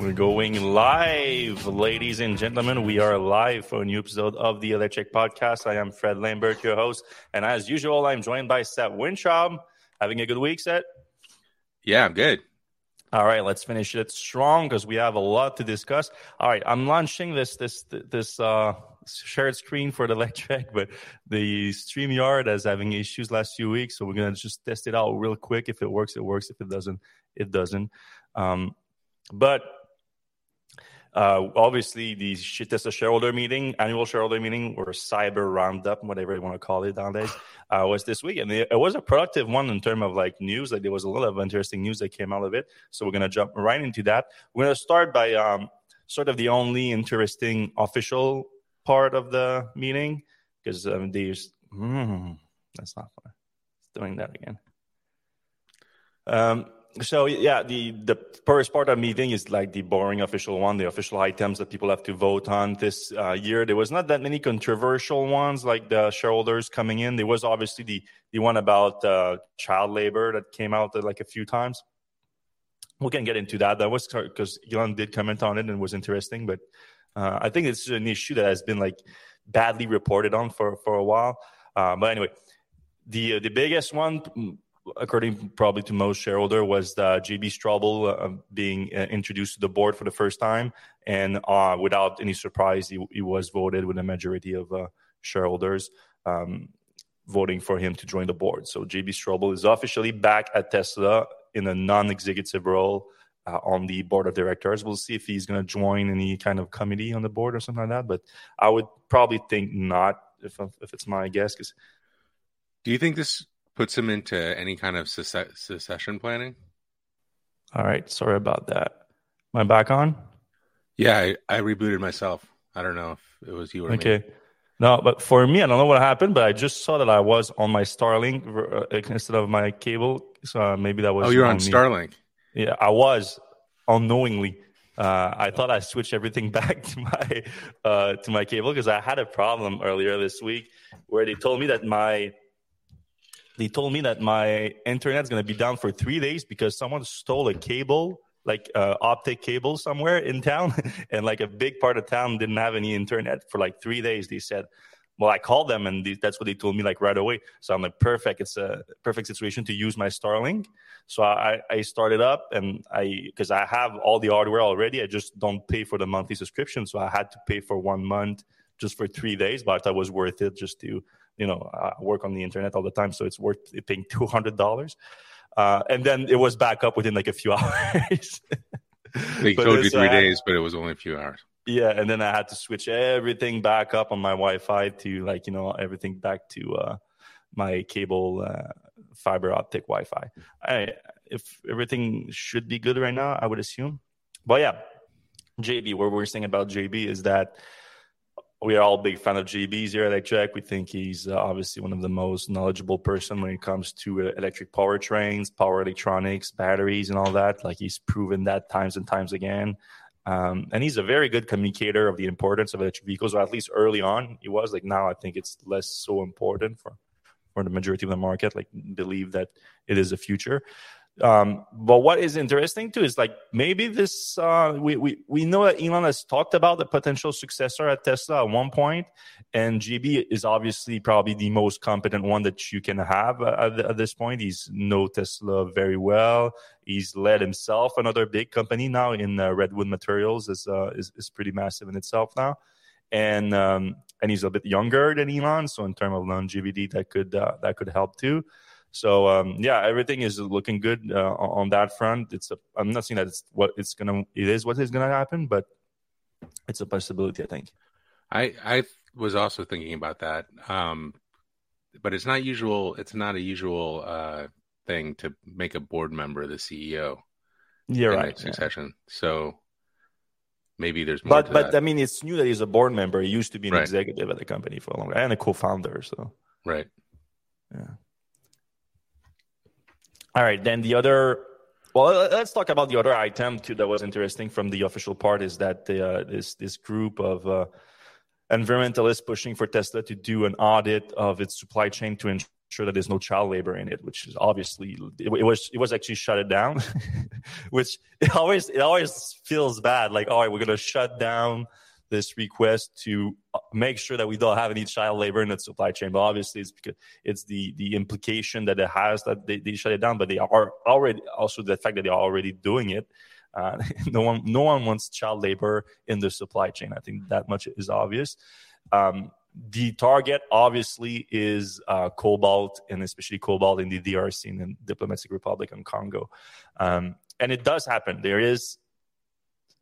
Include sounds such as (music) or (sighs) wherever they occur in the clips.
We're going live, ladies and gentlemen. We are live for a new episode of the Electrek Podcast. I am Fred Lambert, your host, and as usual, I'm joined by Seth Wincham. Having a good week, Seth? Yeah, I'm good. All right, let's finish it strong because we have a lot to discuss. All right, I'm launching this this this uh, shared screen for the Electrek, (laughs) but the StreamYard is having issues last few weeks, so we're gonna just test it out real quick. If it works, it works. If it doesn't, it doesn't. Um, but obviously, the Tesla shareholder meeting, annual shareholder meeting, or cyber roundup, whatever you want to call it nowadays, (sighs) uh, was this week, and it, it, was a productive one in terms of like news. Like there was a lot of interesting news that came out of it. So we're gonna jump right into that. We're gonna start by um, sort of the only interesting official part of the meeting because um, there's mm, that's not fun. It's doing that again. Um, so yeah, the the first part of meeting is like the boring official one, the official items that people have to vote on this uh, year. There was not that many controversial ones like the shareholders coming in. There was obviously the the one about uh, child labor that came out uh, like a few times. We can get into that. That was because Elon did comment on it and it was interesting, but uh, I think it's an issue that has been like badly reported on for for a while. Uh, but anyway, the the biggest one according probably to most shareholder, was the JB Straubel uh, being uh, introduced to the board for the first time, and uh, without any surprise, he, he, was voted with a majority of uh, shareholders um, voting for him to join the board. So JB Straubel is officially back at Tesla in a non-executive role. Uh, on the board of directors, we'll see if he's going to join any kind of committee on the board or something like that. But I would probably think not, if if it's my guess. Because do you think this puts him into any kind of secession planning. All right, sorry about that. Am I back on? Yeah, I, I rebooted myself. I don't know if it was you or me. okay. me. No, but for me, I don't know what happened, but I just saw that I was on my Starlink uh, instead of my cable. So uh, maybe that was. Oh, you're on, on Starlink. Yeah, I was unknowingly. Uh, I thought I switched everything (laughs) back to my uh, to my cable because I had a problem earlier this week where they told me that my they told me that my internet's going to be down for three days because someone stole a cable like uh, optic cable somewhere in town. (laughs) And like a big part of town didn't have any internet for like three days. They said well i called them and that's what they told me like right away. So i'm like perfect. It's a perfect situation to use my starlink. So i, I started up and i because i have all the hardware already. I just don't pay for the monthly subscription. So i had to pay for one month just for three days but i thought it was worth it just to you know I work on the internet all the time, so it's worth paying two hundred dollars. Uh, and then it was back up within like a few (laughs) hours. they told you three uh, days, but it was only a few hours. Yeah, and then I had to switch everything back up on my Wi-Fi to like you know everything back to uh, my cable uh, fiber optic Wi-Fi. I, if everything should be good right now, I would assume. But yeah, JB, what we're saying about JB is that we are all big fan of JB's here at Electrek. We think he's uh, obviously one of the most knowledgeable person when it comes to uh, electric powertrains, power electronics, batteries, and all that. Like he's proven that times and times again. Um, and he's a very good communicator of the importance of electric vehicles, or at least early on he was. Like now, I think it's less so important for for the majority of the market. Like believe that it is a future. Um, but what is interesting too is like maybe this uh, we, we we know that Elon has talked about the potential successor at Tesla at one point, and JB is obviously probably the most competent one that you can have at, at this point. He's know Tesla very well. He's led himself another big company now in uh, Redwood Materials is, uh, is is pretty massive in itself now, and um, and he's a bit younger than Elon, so in terms of longevity, that could uh, that could help too. So um, yeah, everything is looking good uh, on that front. It's a, I'm not saying that it's what it's gonna it is what is gonna happen, but it's a possibility. I think. I I was also thinking about that, um, but it's not usual. It's not a usual uh, thing to make a board member the CEO. You're right. Succession. Yeah. So maybe there's more. But but that. I mean, it's new that he's a board member. He used to be an right. executive at the company for a long time and a co-founder. So right. Yeah. All right, then the other. Well, let's talk about the other item too that was interesting from the official part is that the, uh, this this group of uh, environmentalists pushing for Tesla to do an audit of its supply chain to ensure that there's no child labor in it, which is obviously it, it was it was actually shut it down, (laughs) which it always it always feels bad. Like, all right, we're gonna shut down this request to uh, make sure that we don't have any child labor in the supply chain. But obviously, it's because it's the the implication that it has that they, they shut it down. But they are already also the fact that they are already doing it. Uh, (laughs) no one no one wants child labor in the supply chain. I think that much is obvious. Um, the target obviously is uh, cobalt and especially cobalt in the DRC in the Democratic Republic of Congo. Um, and it does happen. There is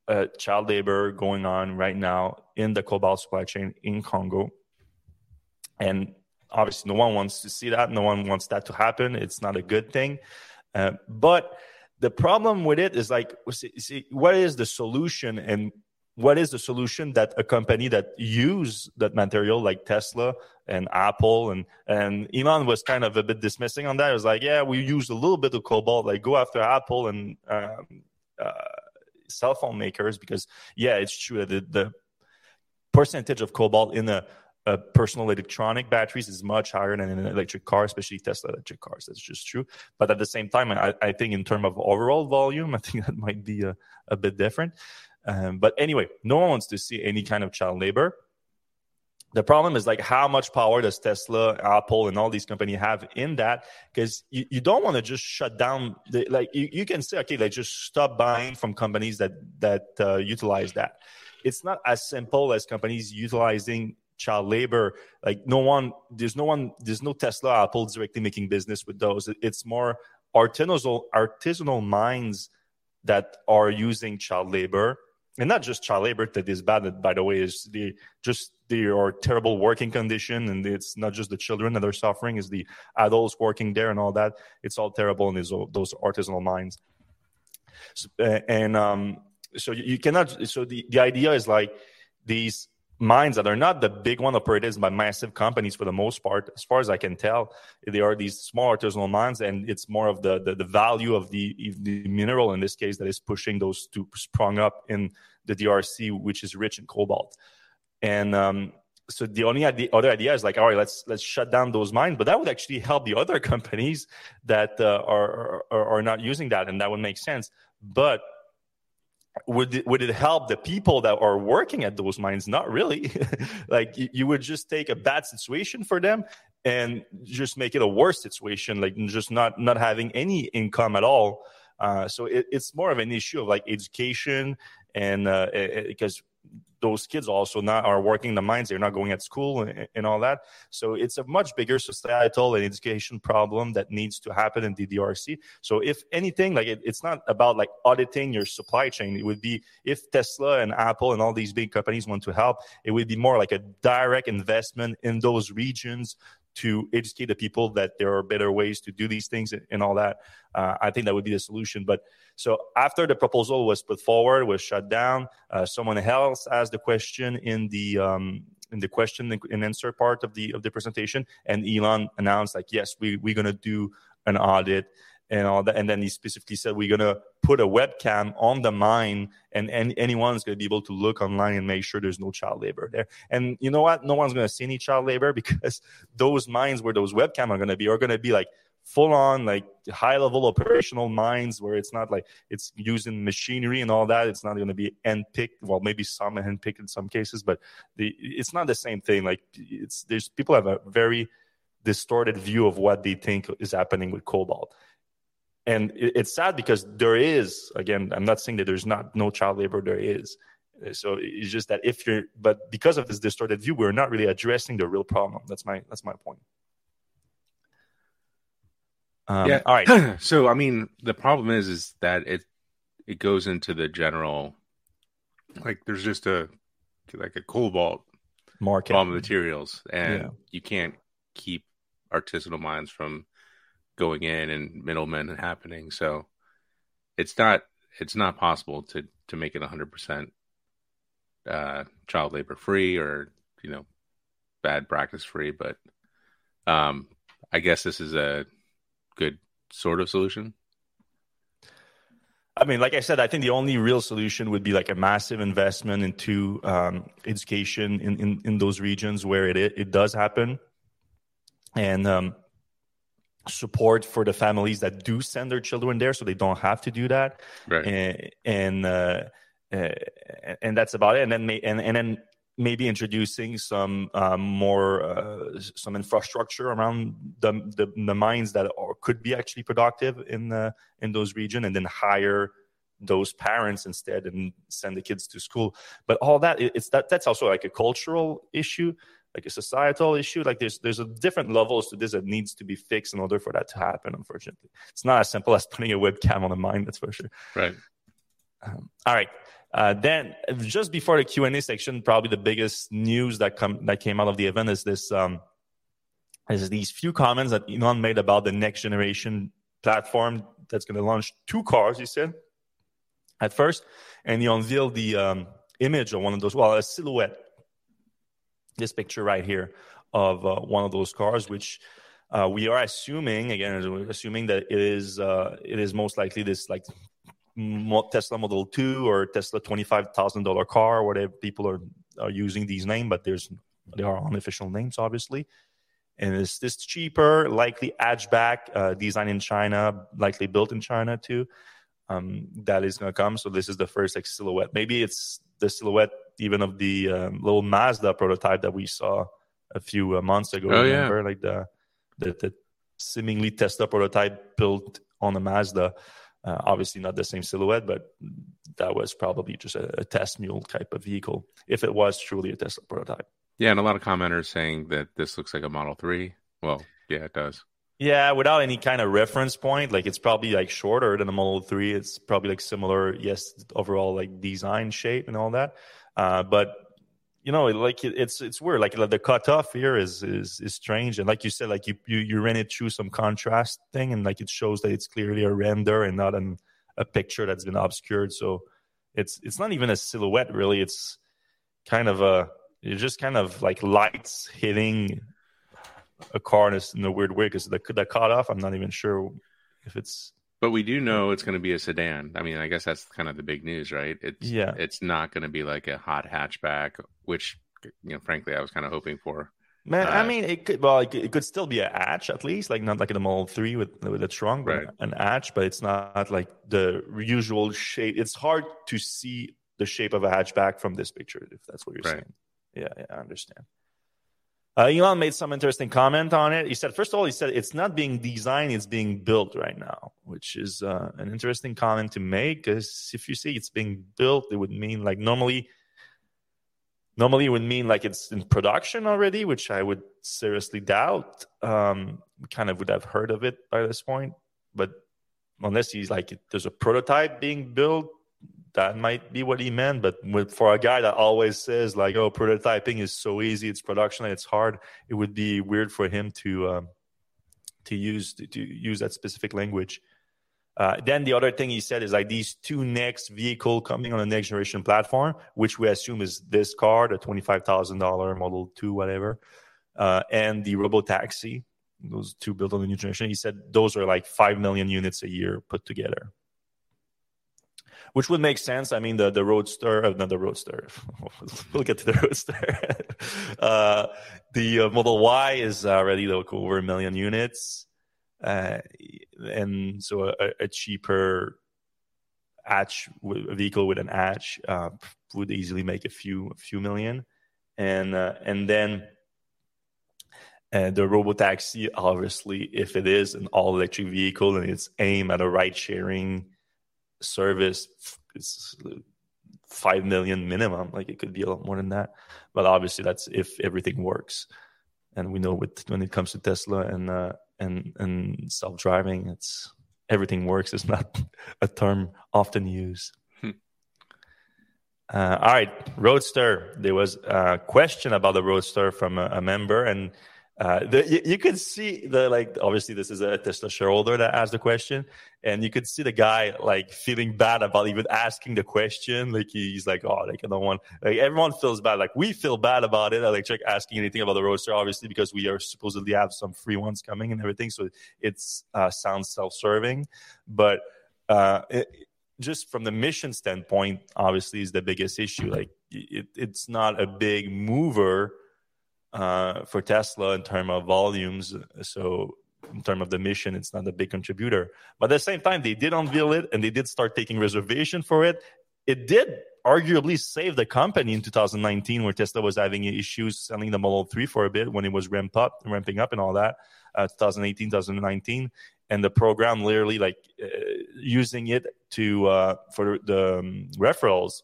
uh, child labor going on right now in the cobalt supply chain in Congo. And obviously, no one wants to see that. No one wants that to happen. It's not a good thing. Uh, but the problem with it is like, see, what is the solution and what is the solution that a company that use that material like Tesla and Apple and and Elon was kind of a bit dismissing on that. It was like, yeah, we use a little bit of cobalt, like go after Apple and um, uh, cell phone makers because yeah, it's true that the, the percentage of cobalt in a, a, personal electronic batteries is much higher than in an electric car, especially Tesla electric cars. That's just true. But at the same time, I, I think in terms of overall volume, (laughs) I think that might be a, a bit different. Um, but anyway, no one wants to see any kind of child labor. The problem is like how much power does Tesla, Apple, and all these companies have in that? Because you, you don't want to just shut down. The, like you, you can say, okay, like just stop buying from companies that that uh, utilize that. It's not as simple as companies utilizing child labor. Like no one, there's no one, there's no Tesla, Apple directly making business with those. It's more artisanal artisanal minds that are using child labor and not just child labor that is bad by the way is the just the or terrible working condition and it's not just the children that are suffering is the adults working there and all that. It's all terrible in those artisanal mines. So, and um, so you cannot so the, the idea is like these mines that are not the big one operators by massive companies for the most part. As far as i can tell they are these small artisanal mines and it's more of the the, the value of the, the mineral in this case that is pushing those to sprung up in the drc which is rich in cobalt. And um, so the only other idea is like all right let's let's shut down those mines. But that would actually help the other (laughs) companies that uh, are, are are not using that and that would make sense. But would it, would it help the people that are working at those mines? Not really. (laughs) like you, you, would just take a bad situation for them and just make it a worse situation, like just not not having any income at all. Uh, so it, it's more of an issue of like education and uh, because those kids also not are working the mines they're not going at school and, and, all that. So it's a much bigger societal and education problem that needs to happen in the drc so if anything like it, it's not about like auditing your supply chain. It would be if tesla and apple and all these big companies want to help it would be more like a direct investment in those regions to educate the people that there are better ways to do these things and all that. Uh, I think that would be the solution. But so after the proposal was put forward, was shut down, uh, someone else asked the question in the um, in the question and answer part of the of the presentation, and Elon announced like, yes, we we're gonna do an audit and all that. And then he specifically said, we're going to put a webcam on the mine and, and anyone's going to be able to look online and make sure there's no child labor there. And you know what? No one's going to see any child labor (laughs) because those mines where those webcam are going to be are going to be like full on like high level operational mines where it's not like it's using machinery and all that. It's not going to be hand picked. Well, maybe some hand picked in some cases, but the, it's not the same thing. Like it's, there's people have a very distorted view of what they think is happening with cobalt and it's sad because there is again i'm not saying that there's not no child labor there is. So it's just that if you're but because of this distorted view we're not really addressing the real problem. That's my that's my point. Um, yeah. all right. (clears throat) So i mean the problem is is that it it goes into the general like there's just a like a cobalt market. raw materials and yeah. you can't keep artisanal mines from going in and middlemen and happening. So it's not it's not possible to to make it 100% uh, child labor free or you know bad practice free. But um, I guess this is a good sort of solution. I mean, like I said, I think the only real solution would be like a massive investment into um, education in, in, in those regions where it it does happen, and um, support for the families that do send their children there, so they don't have to do that. Right. And and uh, uh, and that's about it. And then and and then maybe introducing some um, more uh, some infrastructure around the, the, the mines that are, could be actually productive in the in those region, and then hire those parents instead and send the kids to school. But all that it's that that's also like a cultural issue like a societal issue. Like there's there's a different levels to this that needs to be fixed in order for that to happen. Unfortunately, it's not as simple as (laughs) putting a webcam on a mine. That's for sure. Right. Um, all right. Uh, then just before the Q and A section, probably the biggest news that come that came out of the event is this um, is these few comments that Elon made about the next generation platform that's going to launch two cars. He said at first, and he unveiled the um, image of one of those, well, a silhouette this picture right here of uh, one of those cars, which uh, we are assuming again, assuming that it is uh, it is most likely this like Tesla Model Two or Tesla twenty five thousand dollar car, whatever people are are using these names, but there's they are unofficial names, obviously. And it's this cheaper, likely hatchback, uh, designed in China, likely built in China too. Um, that is going to come. So this is the first like silhouette. Maybe it's the silhouette even of the um, little Mazda prototype that we saw a few uh, months ago. Oh, remember, yeah. like the, the, the seemingly Tesla prototype built on a Mazda. Uh, obviously, not the same silhouette, but that was probably just a, a, test mule type of vehicle, if it was truly a Tesla prototype. Yeah, and a lot of commenters saying that this looks like a Model Three. Well, yeah, it does. Yeah, without any kind of reference point, like it's probably like shorter than a Model Three. It's probably like similar, yes, overall like design shape and all that. Uh, but you know, like it, it's it's weird. Like the cutoff here is is is strange, and like you said, like you you you ran it through some contrast thing, and like it shows that it's clearly a render and not an a picture that's been obscured. So it's it's not even a silhouette really. It's kind of a it's just kind of like lights hitting a car in a weird way because the the cutoff. I'm not even sure if it's but we do know it's going to be a sedan. I mean, I guess that's kind of the big news, right? It's yeah. It's not going to be like a hot hatchback, which you know, frankly, I was kind of hoping for. Man, uh, I mean, it could well, it could still be a hatch at least, like not like a Model Three with with a trunk, right. an hatch, but it's not like the usual shape. It's hard to see the shape of a hatchback from this picture, if that's what you're right. saying. Yeah, yeah, I understand. Uh, Elon made some interesting comment on it. He said, first of all, he said it's not being designed; it's being built right now, which is uh, an interesting comment to make. Because if you say it's being built, it would mean like normally, normally it would mean like it's in production already, which I would seriously doubt. Um, kind of would have heard of it by this point, but unless he's like there's a prototype being built that might be what he meant. But with, for a guy that always says like, "Oh, prototyping is so easy; it's production, it's hard," it would be weird for him to um, to use to, to, use that specific language. Uh, then the other thing he said is like these two next vehicle coming on the next generation platform, which we assume is this car, the twenty five thousand dollar Model Two, whatever, uh, and the Robo Taxi. Those two built on the new generation. He said those are like five million units a year put together which would make sense. I mean, the the Roadster, uh, not the Roadster. (laughs) we'll get to the Roadster. (laughs) uh, the uh, Model Y is already like over a million units, uh, and so a, a cheaper hatch a vehicle with an hatch uh, would easily make a few a few million, and uh, and then. Uh, the robotaxi, obviously, if it is an all electric vehicle and it's aimed at a ride sharing service is five million minimum. Like it could be a lot more than that, but obviously that's if everything works. And we know with when it comes to Tesla and uh, and and self driving, it's everything works. is not (laughs) a term often used. Hmm. Uh, all right, Roadster. There was a question about the Roadster from a, a member, and uh, the, you, you, could see the like. Obviously, this is a Tesla shareholder that asked the question, and you could see the guy like feeling bad about even asking the question. Like he's like, "Oh, like I don't want." Like everyone feels bad. Like we feel bad about it. Like check asking anything about the roadster, obviously, because we are supposedly have some free ones coming and everything. So it's uh, sounds self-serving, but uh, it, just from the mission standpoint, obviously, is the biggest issue. Like it, it's not a big mover uh, for Tesla in terms of volumes. So in terms of the mission, it's not a big contributor. But at the same time, they did unveil it and they did start taking reservation for it. It did arguably save the company in 2019, where Tesla was having issues selling the Model 3 for a bit when it was ramp up, ramping up and all that, uh, 2018, 2019. And the program literally like uh, using it to uh, for the um, referrals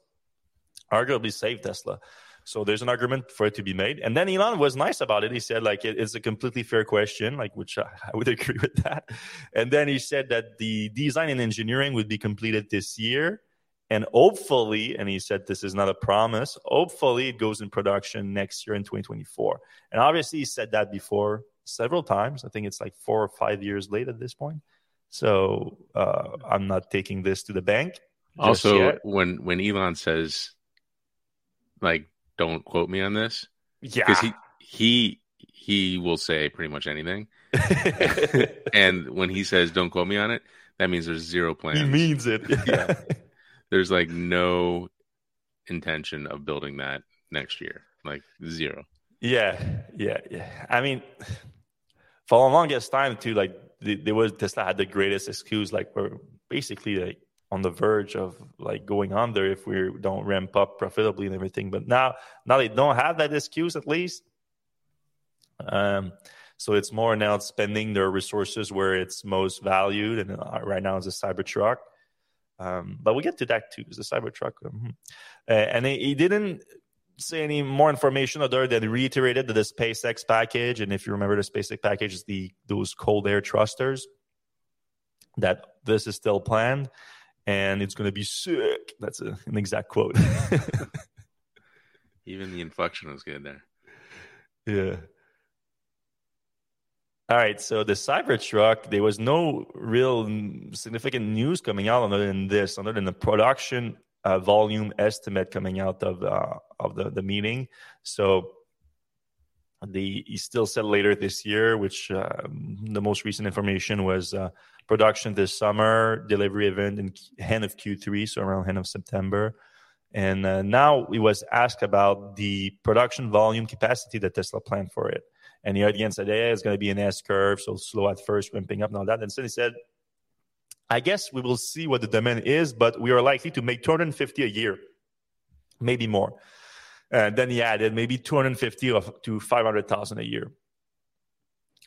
arguably saved Tesla. So there's an argument for it to be made. And then Elon was nice about it. He said like it, it's a completely fair question, like which I, I would (laughs) agree with that. And then he said that the design and engineering would be completed this year. And hopefully, and he said this is not a promise, hopefully it goes in production next year in 2024. And obviously he said that before several times. I think it's like four or five years late at this point. So uh, I'm not taking this to the bank. Also, yet. when when Elon says like don't quote me on this. Yeah, because he he he will say pretty much anything. (laughs) and when he says don't quote me on it, that means there's zero plans. He means it. yeah. (laughs) There's like no intention of building that next year. Like zero. Yeah, yeah, yeah. I mean, for the longest time too, like there was Tesla had the greatest excuse, like we're basically like on the verge of like going under if we don't ramp up profitably and everything. But now, now they don't have that excuse at least. Um, so it's more now spending their resources where it's most valued, and uh, right now it's a Cybertruck. Um, but we'll get to that too. It's a Cybertruck, um, uh, and he, he, didn't say any more information other than reiterated that the SpaceX package, and if you remember, the SpaceX package is the those cold air thrusters. That this is still planned and it's going to be sick. That's a, an exact quote. (laughs) Even the inflection was good there. Yeah. All right, so the Cybertruck, there was no real significant news coming out other than this, other than the production uh, volume estimate coming out of uh, of the, the meeting. So the he still said later this year, which uh, the most recent information was uh, production this summer, delivery event in end of Q3, so around end of September. And uh, now he was asked about the production volume capacity that Tesla planned for it. And he audience said, yeah, it's going to be an S curve, so slow at first, ramping up and all that. And so he said, I guess we will see what the demand is, but we are likely to make 250 a year, maybe more. And then he added maybe 250 to 500,000 a year.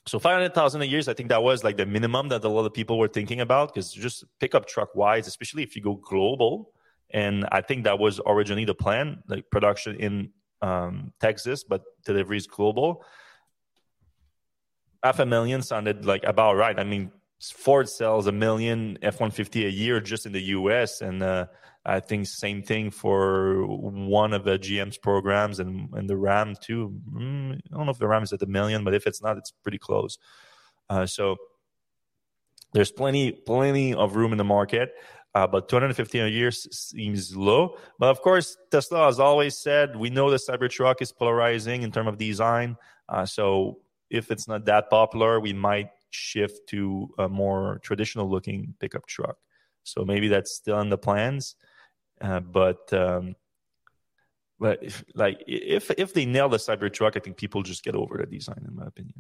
So 500,000 a year, I think that was like the minimum that a lot of people were thinking about because just pickup truck wise, especially if you go global. And I think that was originally the plan, like production in um, Texas, but deliveries global. Half a million sounded like about right. I mean, Ford sells a million F 150 a year just in the US. And uh, I think same thing for one of the GM's programs and, and the Ram too. Mm, I don't know if the Ram is at a million, but if it's not, it's pretty close. Uh, so there's plenty, plenty of room in the market. Uh, but 250 a year seems low. But of course, Tesla has always said we know the Cybertruck is polarizing in terms of design. Uh, so if it's not that popular, we might shift to a more traditional looking pickup truck. So maybe that's still in the plans. Uh, but um, but if, like if if they nail the Cybertruck, I think people just get over the design, in my opinion.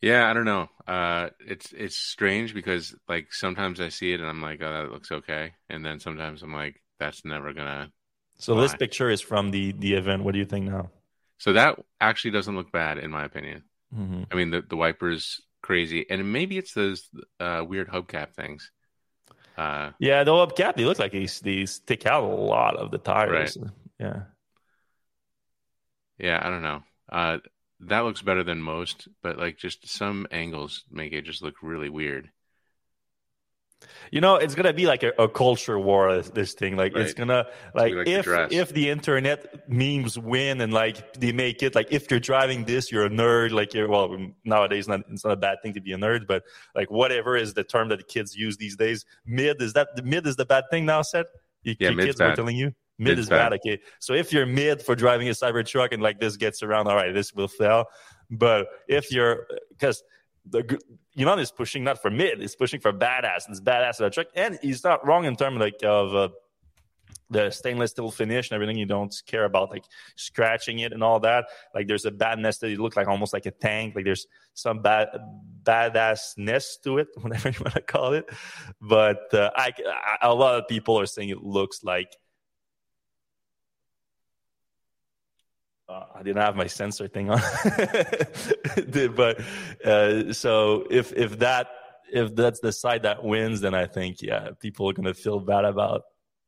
Yeah, I don't know. Uh, it's it's strange because like sometimes I see it and I'm like, oh, that looks okay, and then sometimes I'm like, that's never gonna. So fly. this picture is from the the event. What do you think now? So that actually doesn't look bad in my opinion. Mm-hmm. I mean, the the wipers crazy, and maybe it's those uh, weird hubcap things. Uh, yeah, the cap they look like he's they stick out a lot of the tires. Right. Yeah. Yeah, I don't know. Uh, that looks better than most, but like just some angles make it just look really weird. You know, it's gonna be like a, a culture war. This thing, like right. it's gonna like, like if the if the internet memes win and like they make it like if you're driving this, you're a nerd. Like you're well nowadays, not it's not a bad thing to be a nerd, but like whatever is the term that the kids use these days. Mid is that the mid is the bad thing now? Said you, yeah, kids bad. are telling you mid mid's is bad. bad. Okay, so if you're mid for driving a cyber truck and like this gets around, all right, this will fail. But if you're because the Elon is pushing not for mid, he's pushing for badass. And it's badass truck, and he's not wrong in terms like of uh, the stainless steel finish and everything. You don't care about like scratching it and all that. Like there's a badness that it look like almost like a tank. Like there's some bad badassness to it, (laughs) whatever you want to call it. But uh, I, I, a lot of people are saying it looks like. Uh, I didn't have my sensor thing on, (laughs) but uh, so if if that if that's the side that wins, then I think yeah, people are gonna feel bad about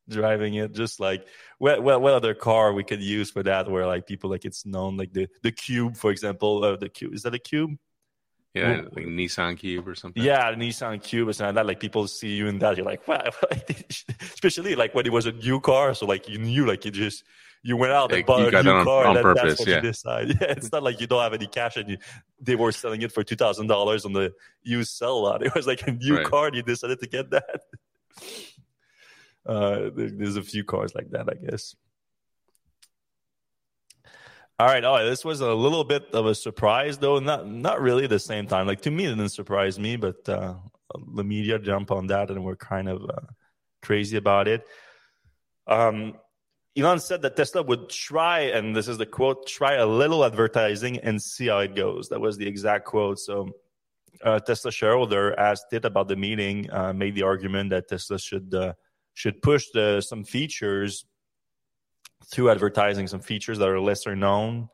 driving it. Just like what, what, what other car we could use for that where like people like it's known like the the cube for example uh, the cube is that a cube? Yeah like nissan cube or something. Yeah nissan cube or something like that. Like people see you in that you're like wow (laughs) especially like when it was a new car so like you knew like you just you went out and bought a new on, car on and purpose, that's what yeah. you decide. (laughs) Yeah, it's not like you don't have any cash and you, they were selling it for two thousand dollars on the used sell lot. (laughs) It was like a new right. car and you decided to get that. (laughs) Uh, there's a few cars like that, I guess. All right. Oh, this was a little bit of a surprise, though. Not not really the same time. Like to me, it didn't surprise me, but uh, the media jumped on that and we're kind of uh, crazy about it. Um, Elon said that Tesla would try, and this is the quote: "Try a little advertising and see how it goes." That was the exact quote. So, uh, Tesla shareholder asked it about the meeting, uh, made the argument that Tesla should uh, should push the, some features through advertising, some features that are lesser known.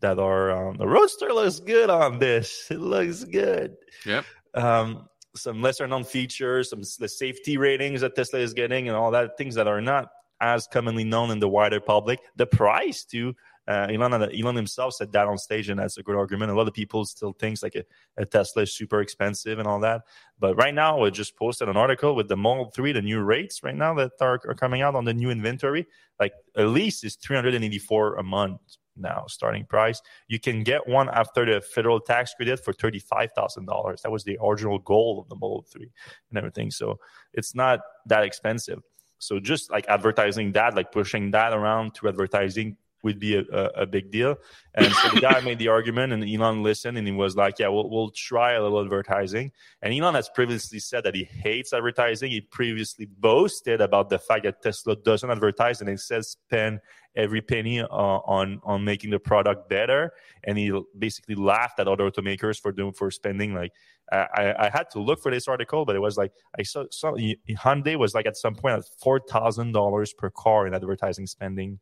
That are um, the Roadster looks good on this. It looks good. Yep. Um, some lesser known features, some the safety ratings that Tesla is getting, and all that things that are not as commonly known in the wider public. The price too uh, Elon, Elon himself said that on stage, and that's a good argument. A lot of people still thinks like a, a, Tesla is super expensive and all that. But right now, we just posted an article with the Model 3, the new rates right now that are, are coming out on the new inventory. Like at least is 384 a month now, starting price. You can get one after the federal tax credit for $35,000. That was the original goal of the Model 3 and everything. So it's not that expensive. So just like advertising that, like pushing that around to advertising would be a, a, big deal. And so the guy made the argument, and Elon listened, and he was like, "Yeah, we'll we'll try a little advertising." And Elon has previously said that he hates advertising. He previously boasted about the fact that Tesla doesn't advertise, and he says spend every penny uh, on on making the product better. And he basically laughed at other automakers for doing for spending like. I, I had to look for this article, but it was like I saw, saw Hyundai was like at some point at four thousand dollars per car in advertising spending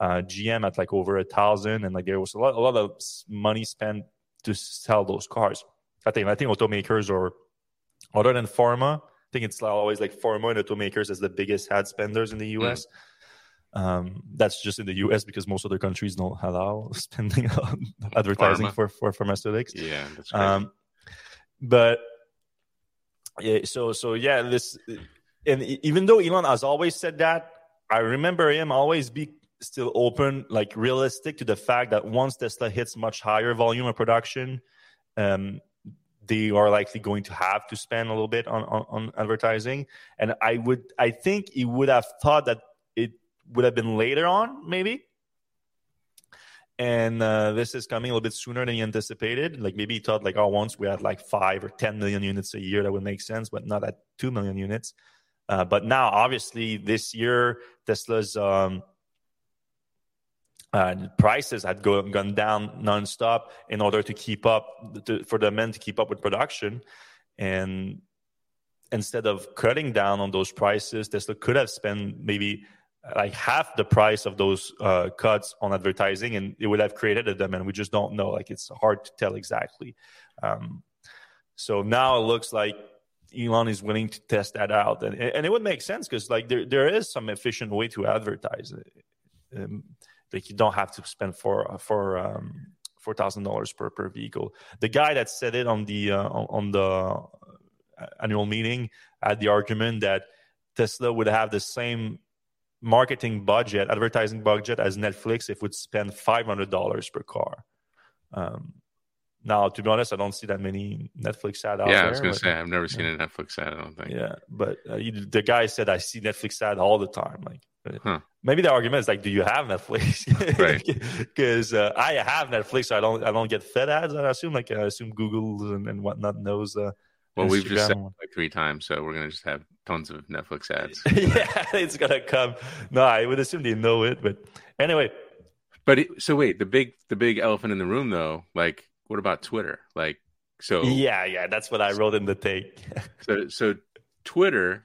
uh, GM at like over a thousand, and like there was a lot, a lot of money spent to sell those cars. I think I think automakers or other than pharma, I think it's always like pharma and automakers as the biggest ad spenders in the US. Mm. Um, that's just in the US because most other countries don't allow (laughs) spending on advertising pharma. for for pharmaceutics. Yeah. Um, but yeah, so so yeah, this and even though Elon has always said that, I remember him always be still open, like realistic to the fact that once Tesla hits much higher volume of production, um, they are likely going to have to spend a little bit on, on, on, advertising. And I would, I think he would have thought that it would have been later on, maybe. And uh, this is coming a little bit sooner than he anticipated. Like maybe he thought, like, oh, once we had like five or ten million units a year, that would make sense, but not at two million units. Uh, but now, obviously, this year Tesla's um, uh, prices had go, gone down nonstop in order to keep up to, for the men to keep up with production. And instead of cutting down on those prices tesla could have spent maybe like half the price of those uh, cuts on advertising and it would have created a demand. We just don't know. Like it's hard to tell exactly. Um, so now it looks like elon is willing to test that out. And, and it would make sense because like there, there is some efficient way to advertise um, like you don't have to spend for for um, four thousand dollars per per vehicle. The guy that said it on the uh, on the uh, annual meeting had the argument that Tesla would have the same marketing budget, advertising budget as Netflix if would spend five hundred dollars per car. Um, now, to be honest, I don't see that many Netflix ad out yeah, there. Yeah, I was going to say I've never seen yeah. a Netflix ad. I don't think. Yeah, but uh, the guy said I see Netflix ad all the time. Like, huh. maybe the argument is like, do you have Netflix? (laughs) right. Because uh, I have Netflix, so I don't I don't get Fed ads. I assume like I assume Google and, and whatnot knows. Uh, well, Instagram. we've just said like three times, so we're gonna just have tons of Netflix ads. (laughs) yeah, it's gonna come. No, I would assume they know it, but anyway. But it, so wait, the big the big elephant in the room though, like what about Twitter? Like so Yeah, yeah, that's what I wrote in the take. (laughs) so so Twitter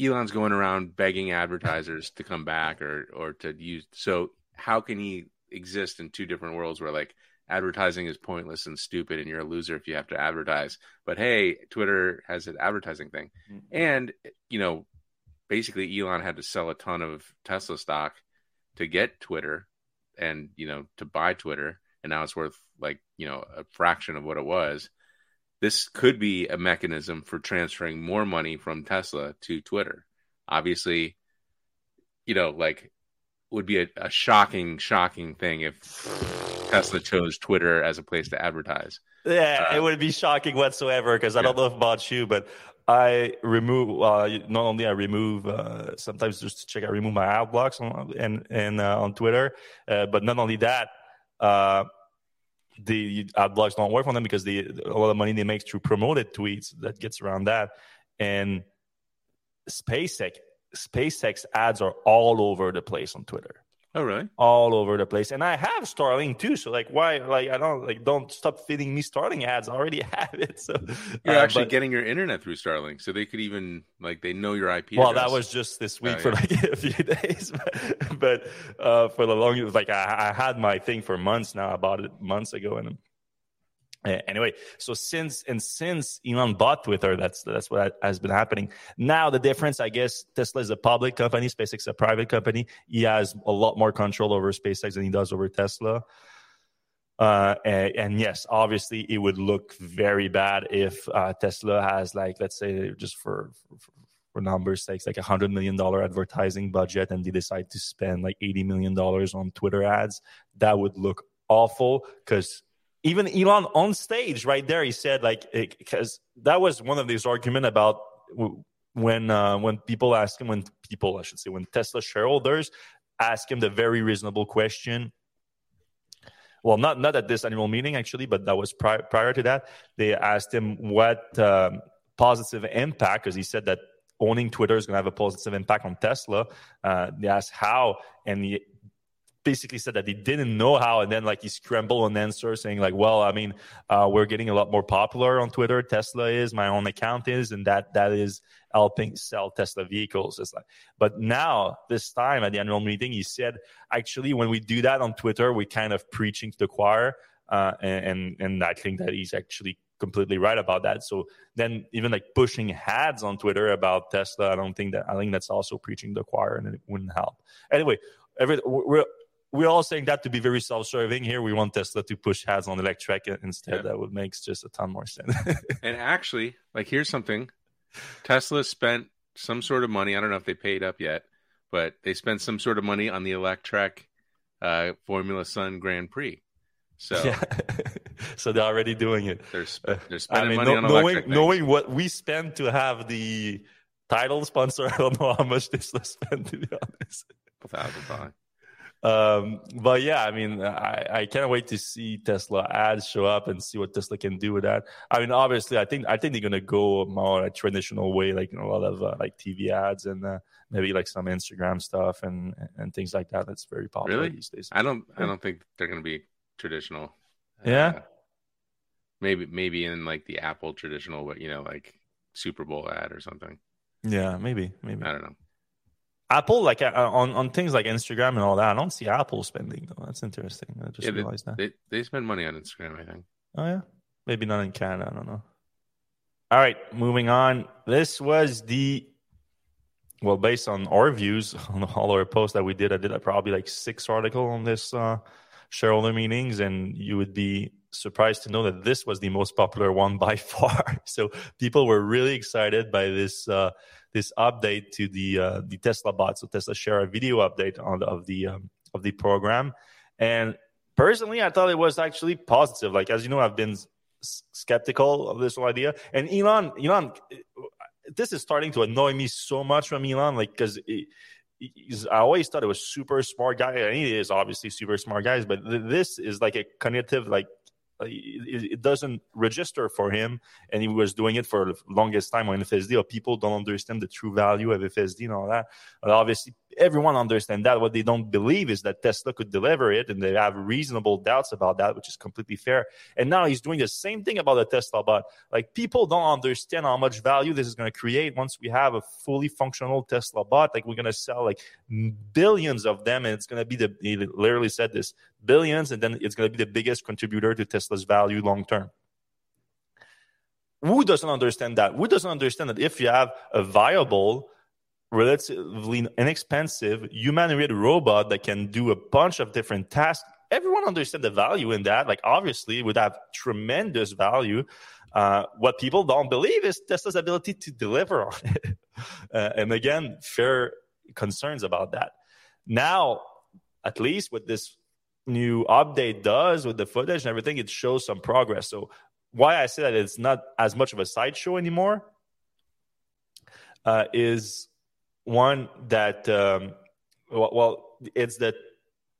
Elon's going around begging advertisers to come back or or to use so how can he exist in two different worlds where like advertising is pointless and stupid and you're a loser if you have to advertise but hey twitter has an advertising thing mm-hmm. and you know basically elon had to sell a ton of tesla stock to get twitter and you know to buy twitter and now it's worth like you know a fraction of what it was this could be a mechanism for transferring more money from tesla to twitter obviously you know like would be a, a shocking shocking thing if Tesla chose Twitter as a place to advertise. Yeah, uh, it would be shocking whatsoever because I don't know about you, but I remove uh, not only I remove uh, sometimes just to check I remove my ad blocks on and and uh, on Twitter, uh, but not only that, uh, the ad blocks don't work on them because the a lot of money they make through promoted tweets that gets around that, and SpaceX SpaceX ads are all over the place on Twitter. Oh, really? All over the place. And I have Starlink too. So like, why? Like, I don't like. Don't stop feeding me Starlink ads. I already (laughs) have it. So you're uh, actually but, getting your internet through Starlink, so they could even like they know your IP. Well, address. that was just this week oh, for yeah. like (laughs) a few days, but, but uh, for the long, it was like I, I had my thing for months now. I bought it months ago, and anyway so since and since elon bought twitter that's that's what has been happening. Now the difference i guess tesla is a public company spacex is a private company. He has a lot more control over spacex than he does over tesla. Uh, and, and, yes, obviously, it would look very bad if uh, Tesla has, like, let's say, just for, for, for numbers' sakes, like a hundred million dollar advertising budget, and they decide to spend like eighty million dollars on Twitter ads. That would look awful because even Elon on stage right there, he said like because that was one of these argument about when uh, when people ask him when people I should say when Tesla shareholders ask him the very reasonable question. Well, not not at this annual meeting actually, but that was prior prior to that. They asked him what um, positive impact because he said that owning Twitter is going to have a positive impact on Tesla. Uh, they asked how, and he basically said that he didn't know how, and then like he scrambled an answer saying like, "Well, I mean, uh, we're getting a lot more popular on Twitter. Tesla is, my own account is, and that that is helping sell Tesla vehicles." It's like, but now this time at the annual meeting, he said, actually, when we do that on Twitter, we kind of preaching to the choir, uh, and and I think that he's actually completely right about that. So then even like pushing ads on Twitter about Tesla, I don't think that I think that's also preaching the choir and it wouldn't help. Anyway, every we're we're all saying that to be very self-serving. Here, we want Tesla to push ads on Electrek instead. Yeah. That would make just a ton more sense. (laughs) and actually, like here's something: Tesla spent some sort of money. I don't know if they paid up yet, but they spent some sort of money on the Electrek uh, Formula Sun Grand Prix. So, yeah. (laughs) so they're already doing it. They're, uh, they're spending I mean, money no, on knowing, knowing what we spend to have the title sponsor, (laughs) I don't know how much Tesla spent to be honest. A thousand dollars. Um, but yeah, I mean, I, I can't wait to see Tesla ads show up and see what Tesla can do with that. I mean, obviously, I think I think they're gonna go more a traditional way, like you know, a lot of uh, like TV ads and uh, maybe like some Instagram stuff and and things like that. That's very popular really? these days. I don't I don't think they're gonna be traditional. Yeah. Uh, maybe maybe in like the Apple traditional, but you know, like Super Bowl ad or something. Yeah, maybe maybe. I don't know. Apple, like uh, on on things like Instagram and all that, I don't see Apple spending though. That's interesting. I just yeah, realized they, that they they spend money on Instagram. I think. Oh yeah, maybe not in Canada. I don't know. All right, moving on. This was the well, based on our views (laughs) on all our posts that we did. I did a probably like six article on this uh, shareholder meetings, and you would be surprised to know that this was the most popular one (laughs) by far. so people were really excited by this. Uh, this update to the uh, the Tesla bot. So Tesla share a video update on of the um, of the program, and personally, I thought it was actually positive. Like as you know, I've been s- skeptical of this whole idea, and Elon, Elon, this is starting to annoy me so much from Elon, like because. I always thought it was super smart guy, and he is obviously super smart guys. But this is like a cognitive, like Uh, it, it, doesn't register for him, and he was doing it for the longest time on FSD. Or people don't understand the true value of FSD and all that. But obviously, everyone understands that. What they don't believe is that Tesla could deliver it, and they have reasonable doubts about that, which is completely fair. And now he's doing the same thing about the Tesla bot. Like people don't understand how much value this is going to create once we have a fully functional Tesla bot. Like we're going to sell like billions of them, and it's going to be the. He literally said this billions, and then it's going to be the biggest contributor to Tesla's value long term. Who doesn't understand that? Who doesn't understand that if you have a viable relatively inexpensive humanoid robot that can do a bunch of different tasks. Everyone understands the value in that. Like obviously would have tremendous value. Uh, what people don't believe is tesla's ability to deliver on it. (laughs) Uh, and again fair concerns about that. Now at least what this new update does with the footage and everything it shows some progress. So why i say that it's not as much of a sideshow anymore uh, is one that um, well, it's the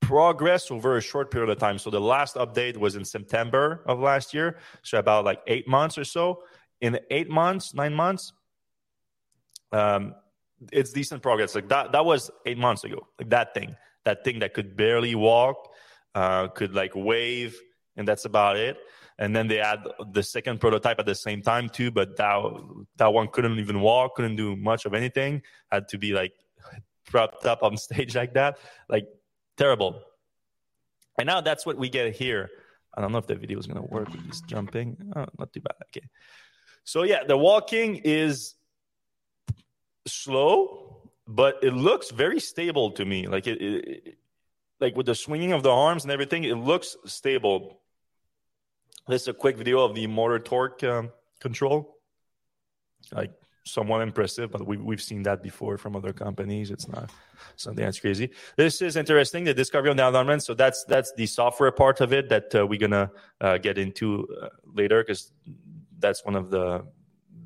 progress over a short period of time. So the last update was in September of last year, so about like eight months or so. In eight months, nine months, um, it's decent progress. Like that, that was eight months ago. Like that thing, that thing that could barely walk, uh, could like wave, and that's about it and then they had the second prototype at the same time too but that that one couldn't even walk couldn't do much of anything had to be like propped up on (laughs) stage like that. Like terrible. And now that's what we get here. I don't know if the video is going to work with this jumping. Oh, not too bad. Okay. So yeah the walking is slow but it looks very stable to me. Like it, it like with the swinging of the arms and everything it looks stable this is a quick video of the motor torque um, control. Like somewhat impressive, but we, we've seen that before from other companies. It's not something that's crazy. This is interesting, the discovery of the environment. So that's that's the software part of it that uh, we're gonna uh, get into uh, later because that's one of the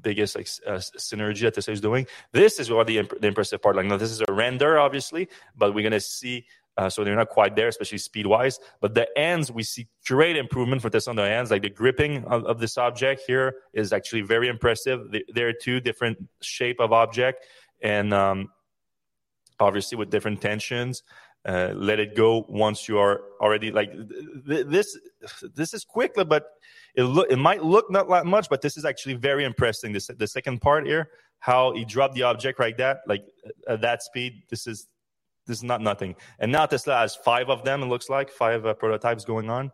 biggest like uh, synergy that this is doing. This is what the, imp- the impressive part. Like now, this is a render, obviously, but we're gonna see uh, so they're not quite there, especially speed wise. But the ends, we see great improvement for this on the ends. Like the gripping of, of this object here is actually very impressive. There are two different shape of object, and um, obviously with different tensions. Uh, let it go once you are already like th- this. This is quick, but it look it might look not that much, but this is actually very impressive. This the second part here, how he dropped the object like that, like at that speed. This is this is not nothing. And now Tesla has five of them. It looks like five uh, prototypes going on.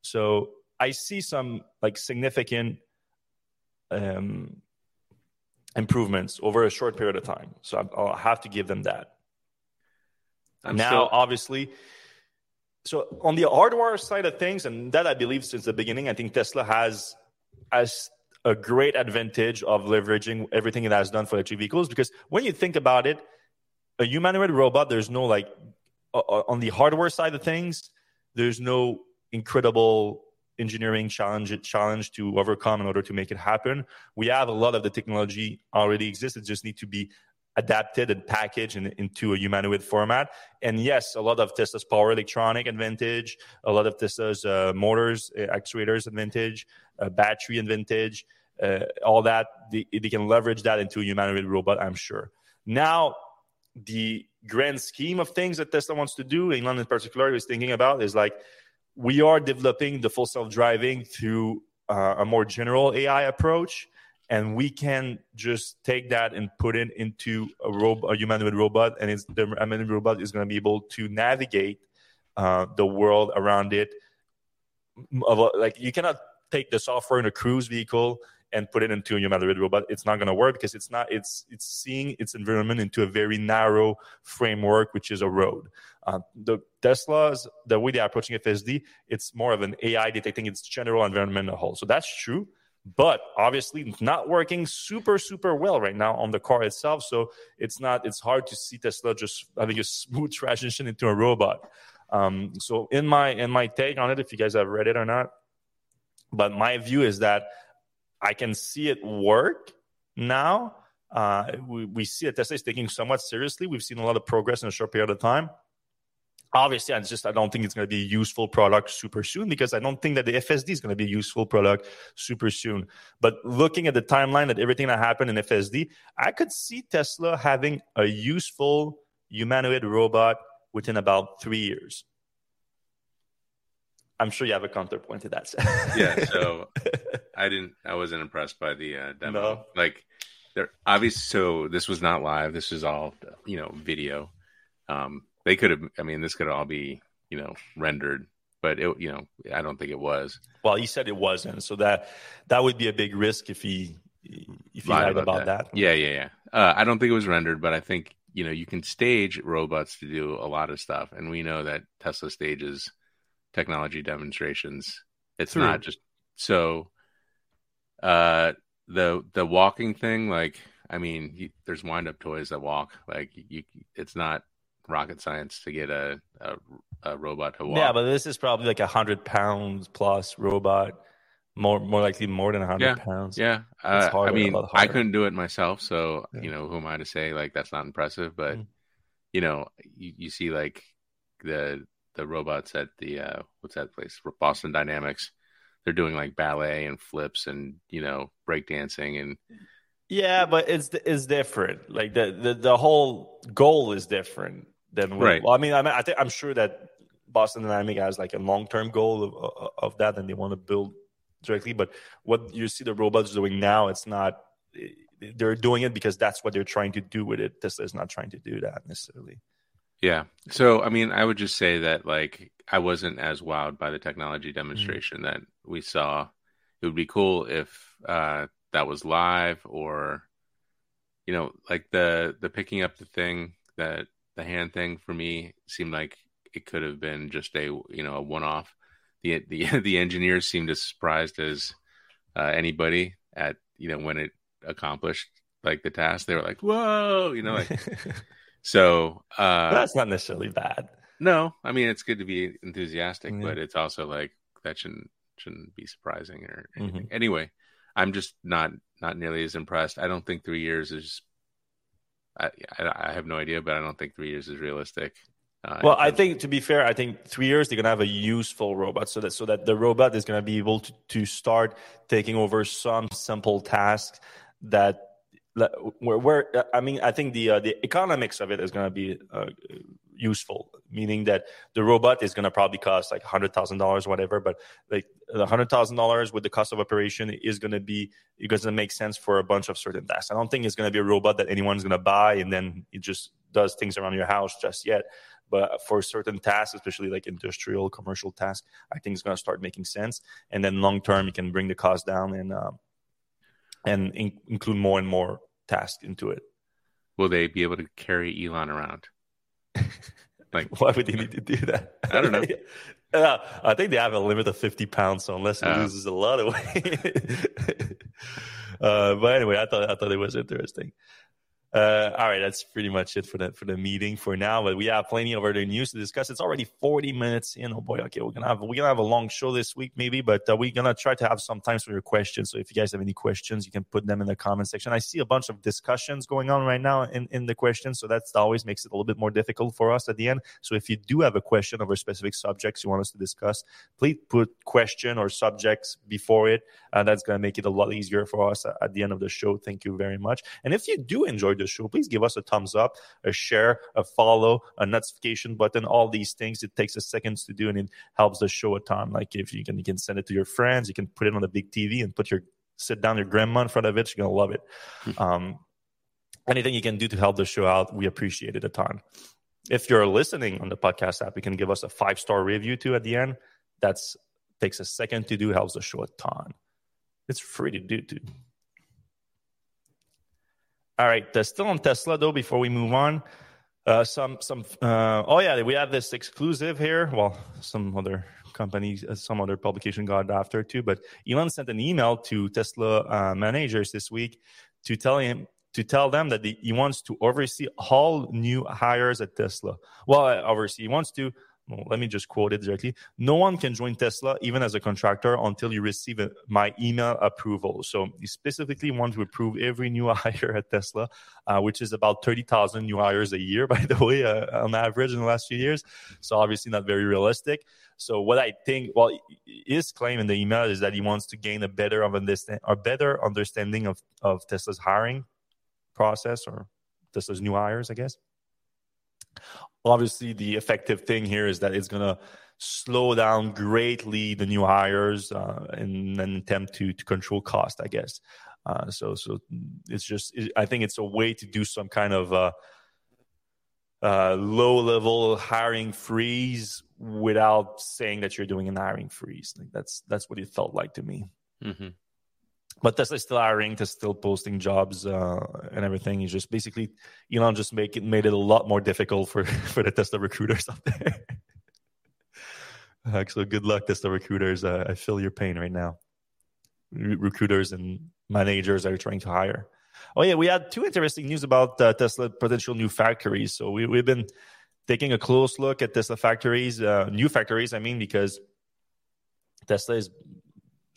So I see some like significant um, improvements over a short period of time. So I'll have to give them that. I'm now, still... obviously, so on the hardware side of things, and that I believe since the beginning, I think Tesla has has a great advantage of leveraging everything it has done for electric vehicles because when you think about it, a humanoid robot, there's no like uh, on the hardware side of things, there's no incredible engineering challenge challenge to overcome in order to make it happen. We have a lot of the technology already exists. It just need to be adapted and packaged in, into a humanoid format. And yes, a lot of Tesla's power electronic advantage, a lot of Tesla's uh, motors, uh, actuators advantage, uh, battery advantage, uh, all that they, they can leverage that into a humanoid robot. I'm sure. Now the grand scheme of things that Tesla wants to do, Elon in particular is thinking about, is like we are developing the full self driving through uh, a more general AI approach. And we can just take that and put it into a, a humanoid robot, and it's, the humanoid robot is going to be able to navigate uh, the world around it. Like you cannot take the software in a cruise vehicle and put it into a humanoid robot, it's not going to work because it's not. It's it's seeing its environment into a very narrow framework, which is a road. Uh, the Teslas, the way they're approaching FSD, it's more of an AI detecting its general environment whole. So that's true, but obviously it's not working super super well right now on the car itself. So it's not. It's hard to see Tesla just having a (laughs) smooth transition into a robot. Um, so in my in my take on it, if you guys have read it or not, but my view is that I can see it work now. Uh, we, we see that Tesla is taking somewhat seriously. We've seen a lot of progress in a short period of time. obviously i just i don't think it's going to be a useful product super soon because i don't think that the fsd is going to be a useful product super soon but looking at the timeline that everything that happened in fsd i could see tesla having a useful humanoid robot within about three years i'm sure you have a counterpoint to that yeah so (laughs) i didn't i wasn't impressed by the uh, demo no. like there obviously so this was not live this is all you know video um they could have. I mean, this could all be you know rendered, but it you know I don't think it was. Well, he said it wasn't, so that that would be a big risk if he if he lied about, about that. that. Yeah, yeah, yeah. Uh, I don't think it was rendered, but I think you know you can stage robots to do a lot of stuff, and we know that Tesla stages technology demonstrations. It's True. not just so. Uh, the the walking thing, like I mean, you, there's wind up toys that walk. Like you, it's not rocket science to get a, a, a robot to walk. Yeah, but this is probably like a hundred pounds plus robot. More, more likely more than hundred yeah, pounds. Yeah, uh, I mean, I couldn't do it myself, so yeah. you know, who am I to say like that's not impressive? But mm. you know, you, you see like the the robots at the uh, what's that place? Boston Dynamics. They're doing like ballet and flips and you know breakdancing and yeah, but it's it's different. Like the the, the whole goal is different than right. Well, I mean, I mean, I think I'm sure that Boston Dynamic has like a long term goal of, uh, of that, and they want to build directly. But what you see the robots doing now, it's not. Eh, they're doing it because that's what they're trying to do with it. Tesla is not trying to do that necessarily. Yeah. So, I mean, I would just say that like I wasn't as wowed by the technology demonstration mm-hmm. that we saw. It would be cool if uh, that was live or, you know, like the the picking up the thing that the hand thing for me seemed like it could have been just a you know a one off. The the (laughs) the engineers seemed as surprised as uh, anybody at you know when it accomplished like the task. They were like, "Whoa!" You know, like (laughs) so. Uh, that's not necessarily bad. No, I mean it's good to be enthusiastic, but it's also like that shouldn't shouldn't be surprising or anything. Mm-hmm. Anyway, I'm just not not nearly as impressed. I don't think three years is I, I, have no idea, but I don't think three years is realistic. Uh, well, I think to be fair, I think three years they're gonna have a useful robot, so that so that the robot is gonna be able to, to start taking over some simple tasks that where, where I mean I think the uh, the economics of it is gonna be uh, useful, meaning that the robot is going to probably cost like hundred thousand dollars, whatever. But like the hundred thousand dollars with the cost of operation is going to be it doesn't make sense for a bunch of certain tasks. I don't think it's going to be a robot that anyone's going to buy and then it just does things around your house just yet. But for certain tasks, especially like industrial, commercial tasks, I think it's going to start making sense. And then long term, you can bring the cost down and um, and in- include more and more tasks into it. Will they be able to carry Elon around? (laughs) like, why would they need to do that? I don't know. (laughs) uh, I think they have a limit of 50 pounds, so unless he uh, loses a lot of weight. (laughs) uh, but anyway, I thought I thought it was interesting. Uh, all right, that's pretty much it for the for the meeting for now. But we have plenty of other news to discuss. It's already forty minutes in. Oh boy, okay, we're gonna have we're gonna have a long show this week maybe, but uh, we're gonna try to have some time for your questions. So if you guys have any questions, you can put them in the comment section. I see a bunch of discussions going on right now in in the questions, so that always makes it a little bit more difficult for us at the end. So if you do have a question over specific subjects you want us to discuss, please put question or subjects before it, and that's gonna make it a lot easier for us at the end of the show. Thank you very much. And if you do enjoy the show, please give us a thumbs up, a share, a follow, a notification button, all these things. It takes a seconds to do and it helps the show a ton. Like if you can, you can send it to your friends, you can put it on the big TV and put your, sit down your grandma in front of it. She's going to love it. Hmm. Um, anything you can do to help the show out, we appreciate it a ton. If you're listening on the podcast app, you can give us a five star review too at the end. That's takes a second to do, helps the show a ton. It's free to do too. All right, uh, still on Tesla though. Before we move on, uh, some some. Uh, oh yeah, we have this exclusive here. Well, some other companies, uh, some other publication got after too. But Elon sent an email to Tesla uh, managers this week to tell him to tell them that he wants to oversee all new hires at Tesla. Well, uh, oversee he wants to well, let me just quote it directly. No one can join Tesla, even as a contractor, until you receive a, my email approval. So you specifically want to approve every new (laughs) hire at Tesla, uh, which is about 30,000 new hires a year, (laughs) by the way, uh, on average in the last few years. So obviously not very realistic. So what I think, well, his claim in the email is that he wants to gain a better of understand, a better understanding of, of Tesla's hiring process or Tesla's new hires, I guess obviously the effective thing here is that it's going to slow down greatly the new hires uh, in an attempt to to control cost, I guess. Uh, so so it's just it, I think it's a way to do some kind of uh, uh, low level hiring freeze without saying that you're doing an hiring freeze. Like that's that's what it felt like to me. Mm-hmm but Tesla is still hiring, Tesla still posting jobs uh, and everything. He's just basically Elon just make it made it a lot more difficult for (laughs) for the Tesla recruiters out there. (laughs) Actually, good luck, Tesla recruiters. Uh, I feel your pain right now. Re- recruiters and managers are trying to hire. Oh yeah, we had two interesting news about uh, Tesla potential new factories. So we, we've been taking a close look at Tesla factories, uh, new factories. I mean, because Tesla is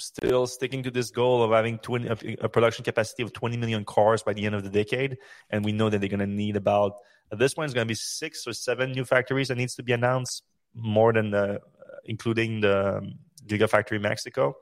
still sticking to this goal of having 20, a production capacity of 20 million cars by the end of the decade. And we know that they're going to need about, at this point, it's going to be six or seven new factories that needs to be announced, more than the, including the um, Gigafactory Mexico.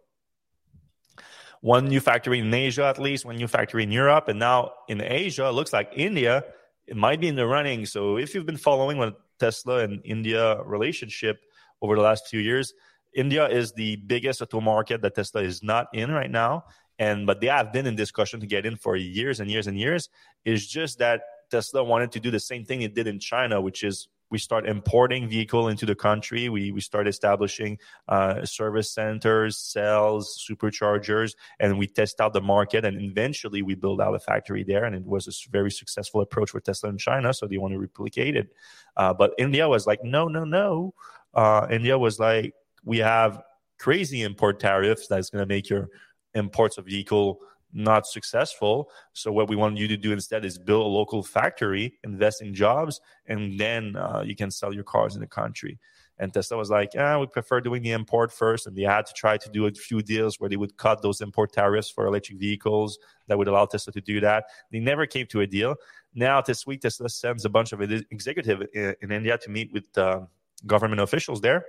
One new factory in Asia, at least, one new factory in Europe. And now in Asia, it looks like India, it might be in the running. So if you've been following what Tesla and India relationship over the last few years, India is the biggest auto market that Tesla is not in right now. And but they have been in discussion to get in for years and years and years. It's just that Tesla wanted to do the same thing it did in China, which is we start importing vehicle into the country. We we start establishing uh, service centers, cells, superchargers, and we test out the market. And eventually, we build out a factory there. And it was a very successful approach for Tesla in China. So they want to replicate it. Uh, but India was like, no, no, no. Uh, India was like, we have crazy import tariffs that's going to make your imports of vehicle not successful. So what we want you to do instead is build a local factory, invest in jobs, and then uh, you can sell your cars in the country. And Tesla was like, "Yeah, we prefer doing the import first. And they had to try to do a few deals where they would cut those import tariffs for electric vehicles that would allow Tesla to do that. They never came to a deal. Now this week, Tesla sends a bunch of executive in, in India to meet with uh, government officials there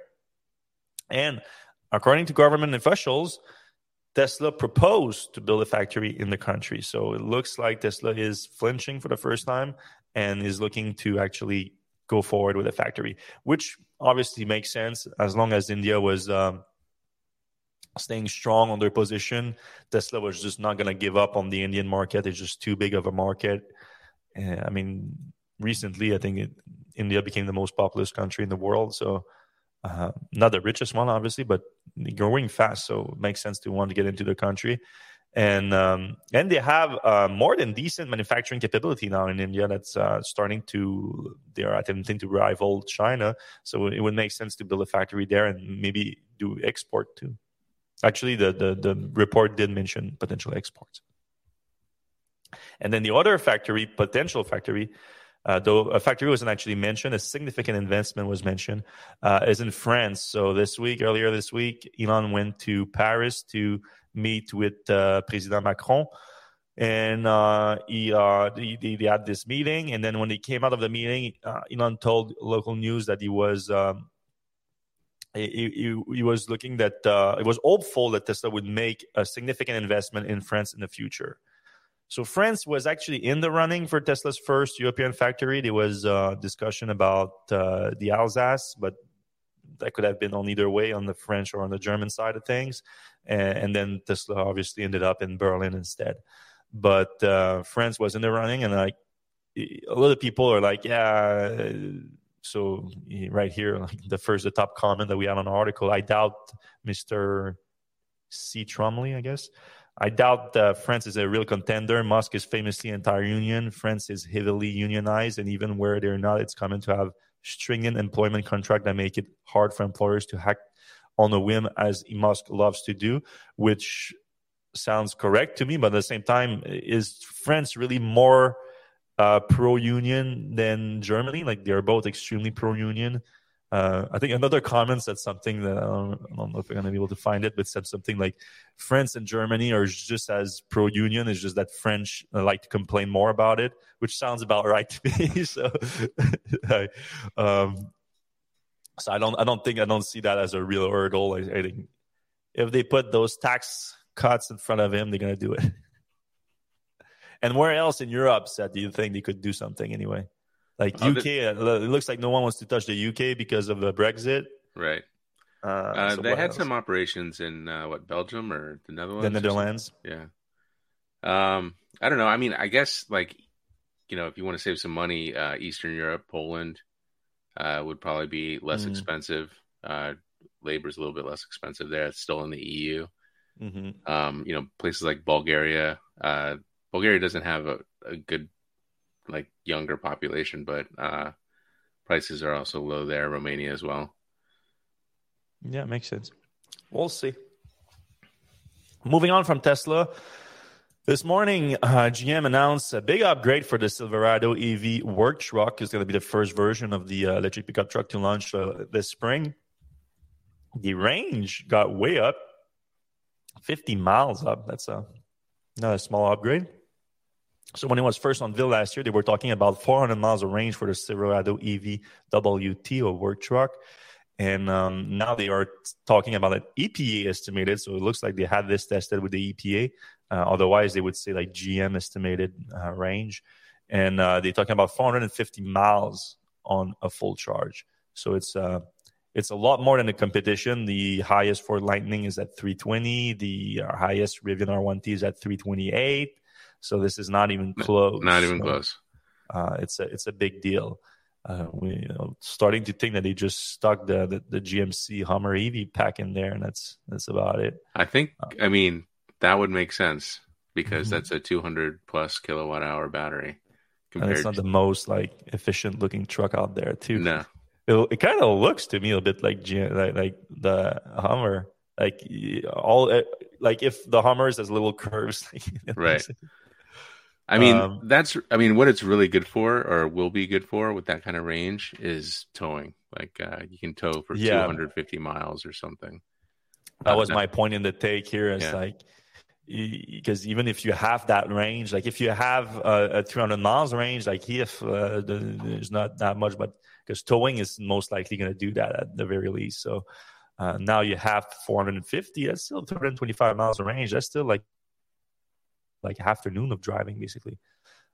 and according to government officials, Tesla proposed to build a factory in the country. So it looks like Tesla is flinching for the first time and is looking to actually go forward with a factory, which obviously makes sense as long as India was um, staying strong on their position. Tesla was just not going to give up on the Indian market. It's just too big of a market. Uh, I mean, recently, I think it, India became the most populous country in the world. So uh, not the richest one, obviously, but growing fast, so it makes sense to want to get into the country. And um, and they have uh, more than decent manufacturing capability now in India. That's uh, starting to they're attempting to rival China. So it would make sense to build a factory there and maybe do export too. Actually, the the, the report did mention potential exports. And then the other factory, potential factory, uh, though a factory wasn't actually mentioned, a significant investment was mentioned, uh, is in France. So this week, earlier this week, Elon went to Paris to meet with uh, President Macron. And uh, he, uh, had this meeting. And then when he came out of the meeting, uh, Elon told local news that he was um, he, he, he, was looking that it was hopeful that Tesla would make a significant investment in France in the future. So France was actually in the running for Tesla's first European factory. There was a discussion about uh, the Alsace, but that could have been on either way, on the French or on the German side of things. And, and then Tesla obviously ended up in Berlin instead. But uh, France was in the running, and like a lot of people are like, yeah. So right here, like the first, the top comment that we had on the article, I doubt Mr. C. Trumley, I guess I doubt uh, France is a real contender. Musk is famously anti-union. France is heavily unionized, and even where they're not, it's common to have stringent employment contract that make it hard for employers to hack on a whim, as Musk loves to do, which sounds correct to me. But at the same time, is France really more uh, pro-union than Germany? Like they're both extremely pro-union. Uh, I think another comment said something that I don't, I don't know if we're going to be able to find it, but said something like France and Germany are just as pro union. It's just that French uh, like to complain more about it, which sounds about right to me. (laughs) so, (laughs) I, um, so I don't, I don't think, I don't see that as a real hurdle. I, I think if they put those tax cuts in front of him, they're going to do it. (laughs) and where else in Europe, said, do you think they could do something anyway? Like UK, uh, it looks like no one wants to touch the UK because of the Brexit. Right. Uh, uh, so they had else? some operations in uh, what Belgium or the Netherlands. The Netherlands. Yeah. Um, I don't know. I mean, I guess like you know, if you want to save some money, uh, Eastern Europe, Poland, uh, would probably be less mm. expensive. Labor is a little bit less expensive there. It's still in the EU. Mm-hmm. Um, you know, places like Bulgaria. Bulgaria doesn't have a, a good like younger population, but uh, prices are also low there. Romania as well. Yeah, makes sense. We'll see. Moving on from Tesla. This morning, uh, GM announced a big upgrade for the Silverado EV work truck. It's going to be the first version of the uh, electric pickup truck to launch uh, this spring. The range got way up, 50 miles up. That's a, not a small upgrade. So when it was first unveiled last year, they were talking about 400 miles of range for the Silverado EV WT or work truck. And um, now they are talking about an EPA estimated. So it looks like they had this tested with the EPA. Uh, otherwise, they would say like GM estimated uh, range. And uh, they're talking about 450 miles on a full charge. So it's uh, it's a lot more than the competition. The highest for Lightning is at 320. The uh, highest Rivian R1T is at 328. So this is not even close. Not even so, close. Uh, it's a it's a big deal. Uh, we you know, starting to think that they just stuck the, the, the GMC Hummer EV pack in there, and that's that's about it. I think. Uh, I mean, that would make sense because mm-hmm. that's a 200 plus kilowatt hour battery. And it's not to... the most like efficient looking truck out there, too. No, it, it kind of looks to me a bit like like, like the Hummer, like all eh, like if the Hummers has little curves, (laughs) right? I mean, um, that's I mean, what it's really good for, or will be good for, with that kind of range, is towing. Like uh, you can tow for yeah. 250 miles or something. That was my point in the take here. It's yeah. like because even if you have that range, like if you have a, a 300 miles range, like if uh, there's not that much, but because towing is most likely going to do that at the very least. So uh, now you have 450. That's still 225 miles of range. That's still like like afternoon of driving basically.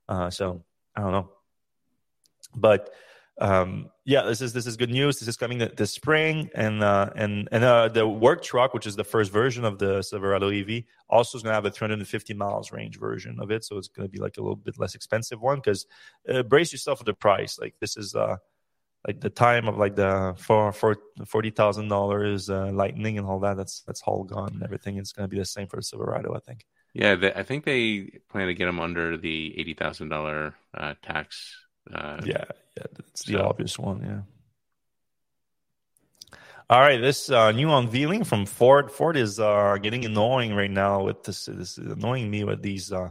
Uh, so I don't know, but um, yeah, this is this is good news. This is coming this spring, and uh, and and uh, the work truck, which is the first version of the Silverado EV, also is going to have a 350 miles range version of it. So it's going to be like a little bit less expensive one. Because uh, brace yourself for the price. Like this is uh, like the time of like the for for forty thousand uh, dollars lightning and all that. That's that's all gone. and Everything is going to be the same for the Silverado, I think. Yeah, they, I think they plan to get them under the eighty thousand uh, tax. Uh, yeah, yeah, that's the obvious one. Yeah. All right, this uh, new unveiling from Ford. Ford is uh, getting annoying right now with this. This is annoying me with these uh,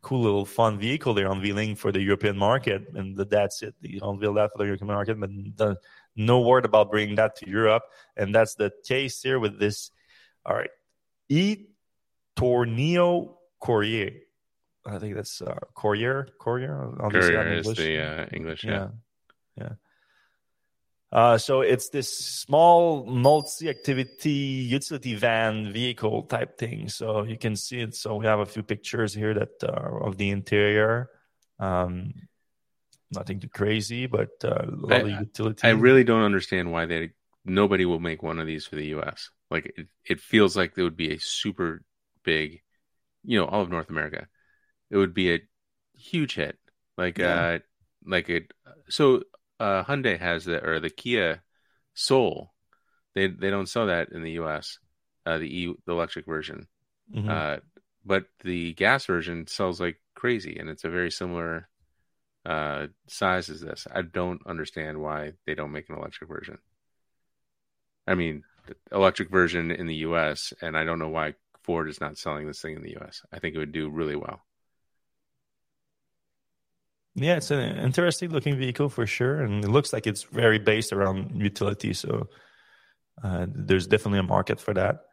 cool little fun vehicle they're unveiling for the European market, and the, that's it. They unveil that for the European market, but the, no word about bringing that to Europe, and that's the case here with this. All right, e Tourneo Courier. I think that's uh, Courier. Courier. Is the uh, English. Yeah. Yeah. yeah. Uh, so it's this small multi-activity utility van vehicle type thing. So you can see it. So we have a few pictures here that uh, of the interior. Um, nothing too crazy, but uh, I, utility. I really don't understand why they nobody will make one of these for the U.S. Like it, it feels like it would be a super big, you know, all of North America, it would be a huge hit. Like yeah. uh like it so uh Hyundai has the or the Kia Soul. They they don't sell that in the US. Uh the E the electric version. Mm-hmm. Uh but the gas version sells like crazy and it's a very similar uh size as this. I don't understand why they don't make an electric version. I mean, electric version in the US and I don't know why Ford is not selling this thing in the US. I think it would do really well. Yeah, it's an interesting looking vehicle for sure, and it looks like it's very based around utility. So uh, there's definitely a market for that.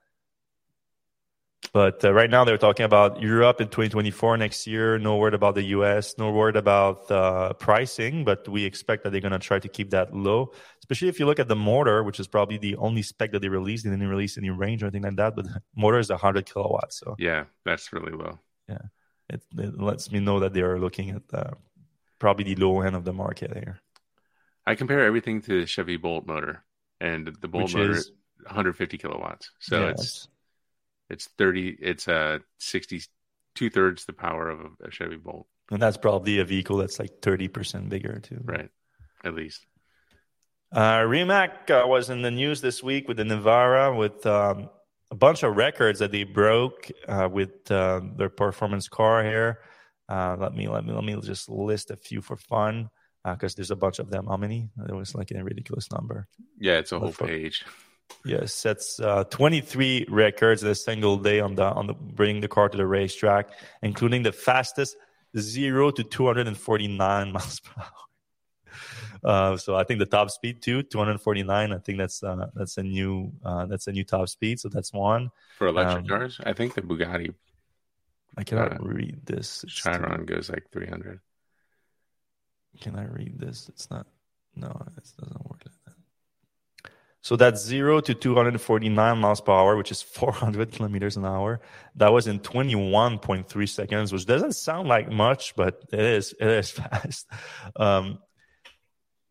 But uh, right now they're talking about Europe in 2024 next year. No word about the US. No word about uh, pricing. But we expect that they're going to try to keep that low. Especially if you look at the motor, which is probably the only spec that they released. They didn't release any range or anything like that. But the (laughs) motor is 100 kilowatts. So yeah, that's really low. Yeah, it, it lets me know that they are looking at uh, probably the low end of the market here. I compare everything to the Chevy Bolt motor, and the Bolt which motor is 150 kilowatts. So yeah, it's it's 30 it's uh 60 two thirds the power of a, a, chevy bolt and that's probably a vehicle that's like 30% bigger too right at least uh rimac uh, was in the news this week with the nevera with um, a bunch of records that they broke uh, with uh, their performance car here. Uh, let me let me let me just list a few for fun because uh, there's a bunch of them. How many? It was like a ridiculous number. Yeah it's a whole page. Yes, sets uh, 23 records in a single day on the on the bringing the car to the racetrack, including the fastest zero to 249 (laughs) miles per hour. Uh, so I think the top speed too, 249. I think that's uh, that's a new uh, that's a new top speed. So that's one for electric um, cars. I think the Bugatti. I cannot uh, read this. Chiron goes like 300. Can I read this? It's not. No, it doesn't work like that. So that's zero to 249 miles per hour, which is (laughs) 400 kilometers an hour. That was in 21.3 seconds, which doesn't sound like much, but it is. It is (laughs) fast. Um,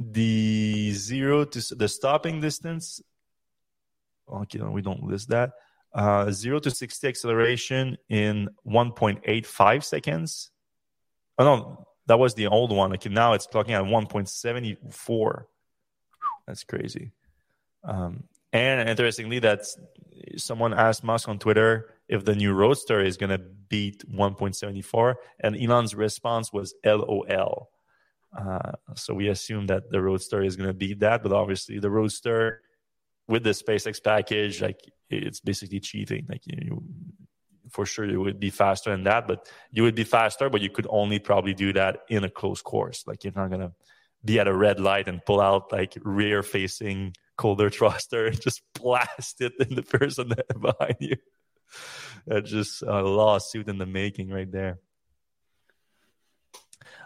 the zero to the stopping distance. Okay, we don't list that. Uh, zero to 60 acceleration in 1.85 seconds. Oh no, that was the old one. Okay, now it's clocking at 1.74. That's crazy. Um, and interestingly, that someone asked Musk on Twitter if the new Roadster is going to beat 1.74, and Elon's response was LOL. Uh, so we assume that the Roadster is going to beat that, but obviously the Roadster with the SpaceX package, like it's basically cheating. Like you, for sure, you would be faster than that, but you would be faster, but you could only probably do that in a close course. Like you're not going to be at a red light and pull out like rear facing Calder thruster and (laughs) just blast it in the person (laughs) behind you. That's just a lawsuit in the making right there.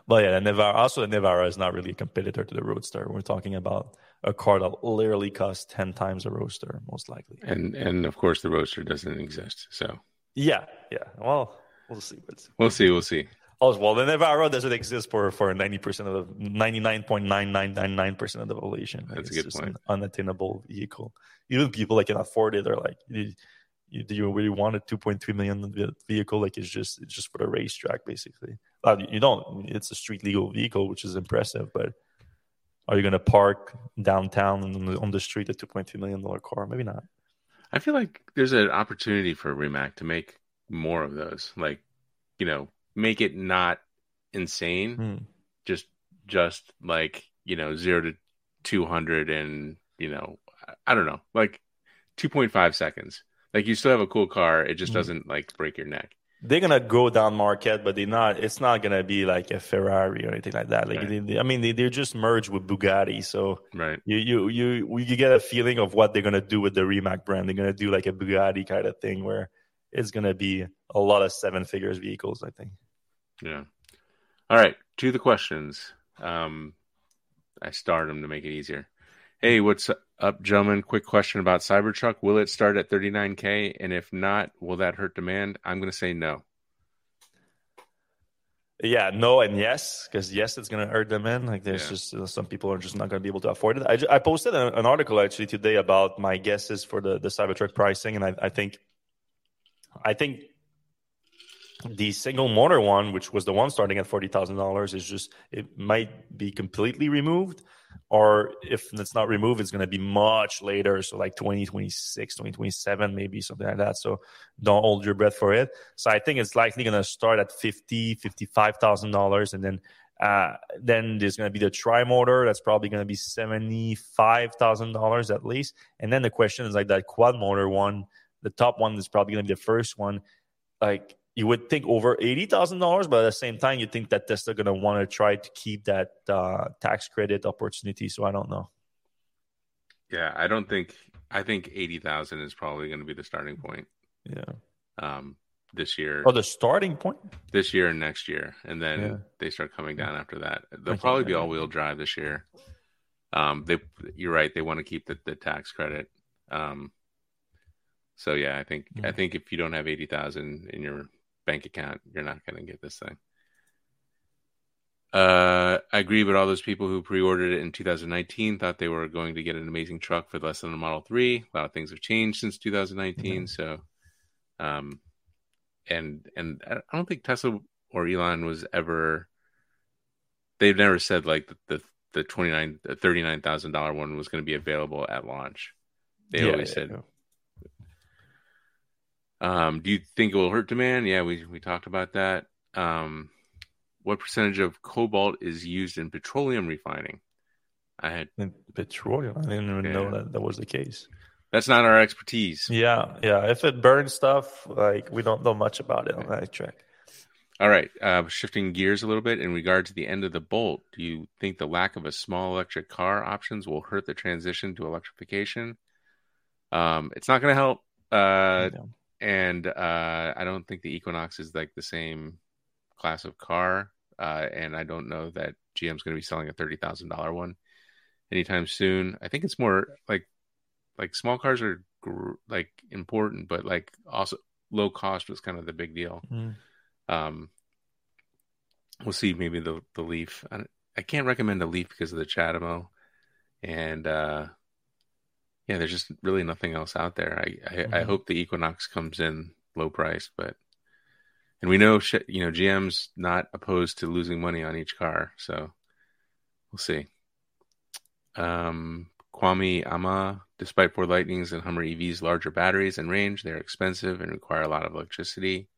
But yeah, the Nevera, also the Nevera is not really a competitor to the Roadster. We're talking about a car that literally costs 10 times a Roadster, most likely. And and of course the Roadster doesn't exist. So Yeah, yeah. Well, we'll see. We'll see, we'll see. Oh, well, the Nevera doesn't exist for for ninety percent of the ninety nine point nine nine nine nine percent of the population. That's it's a good point. An unattainable vehicle. Even people that can afford it are like, do you really want a two point three million vehicle? Like it's just it's just for the racetrack, basically. Uh, you don't. It's a street legal vehicle, which is impressive, but are you going to park downtown on the, on the street a two point three million dollar car? Maybe not. I feel like there's an opportunity for Rimac to make more of those. Like, you know, make it not insane. Hmm. Just just like, you know, 0 to 200 and, you know, I don't know, like 2.5 seconds. Like you still have a cool car, it just hmm. doesn't like break your neck. They're gonna go down market, but they're not. It's not gonna be like a Ferrari or anything like that. Like, right. they, they, I mean, they, they're just merged with Bugatti, so right. You you you you get a feeling of what they're gonna do with the Rimac brand. They're gonna do like a Bugatti kind of thing where it's gonna be a lot of seven figures vehicles. I think. Yeah. All right. To the questions. Um, I starred them to make it easier. Hey, what's up, gentlemen? Quick question about Cybertruck. Will it start at 39K? And if not, will that hurt demand? I'm going to say no. Yeah, no, and yes, because yes, it's going to hurt demand. Like, there's yeah. just uh, some people are just not going to be able to afford it. I, I posted a, an article actually today about my guesses for the the Cybertruck pricing, and I, I think, I think the single motor one, which was the one starting at forty thousand dollars, is just it might be completely removed, or if it's not removed, it's going to be much later. So like 2026, 2027, maybe something like that. So don't hold your breath for it. So I think it's likely going to start at fifty, fifty-five thousand dollars, and then uh, then there's going to be the tri motor. That's probably going to be seventy-five thousand dollars at least. And then the question is like that quad motor one. The top one is probably going to be the first one. Like you would think over eighty thousand dollars, but at the same time, you think that Tesla going to want to try to keep that uh, tax credit opportunity. So I don't know. Yeah, I don't think. I think eighty thousand is probably going to be the starting point. Yeah. Um, this year. Oh, the starting point. This year and next year, and then yeah. they start coming down after that. They'll probably be all-wheel drive this year. Um, they, you're right. They want to keep the, the tax credit. Um, so yeah, I think mm-hmm. I think if you don't have eighty thousand in your bank account, you're not going to get this thing. Uh, I agree with all those people who pre-ordered it in 2019 thought they were going to get an amazing truck for less than a Model 3. A lot of things have changed since 2019, mm-hmm. so um, and and I don't think Tesla or Elon was ever. They've never said like the the, the twenty nine the thirty nine thousand dollar one was going to be available at launch. They yeah, always yeah, said. Yeah. Um, do you think it will hurt demand? Yeah, we we talked about that. Um, what percentage of cobalt is used in petroleum refining? I had in petroleum. I didn't even know that that was the case. That's not our expertise. Yeah, yeah. If it burns stuff, like we don't know much about it on that track. All right. Uh, shifting gears a little bit in regard to the end of the bolt, do you think the lack of a small electric car options will hurt the transition to electrification? Um, it's not going to help. Uh, And uh, I don't think the Equinox is like the same class of car. Uh, and I don't know that GM's going to be selling a $30,000 one anytime soon. I think it's more like like small cars are gr- like important, but like also low cost was kind of the big deal. Mm. Um, we'll see. Maybe the the Leaf. I, I, can't recommend the Leaf because of the CHAdeMO, and uh, yeah, there's just really nothing else out there. I I, mm. I mm-hmm. hope the Equinox comes in low price, but and we know you know GM's not opposed to losing money on each car, so we'll see. Um, Kwame Ama, despite Ford Lightning's and Hummer EV's larger batteries and range, they're expensive and require a lot of electricity.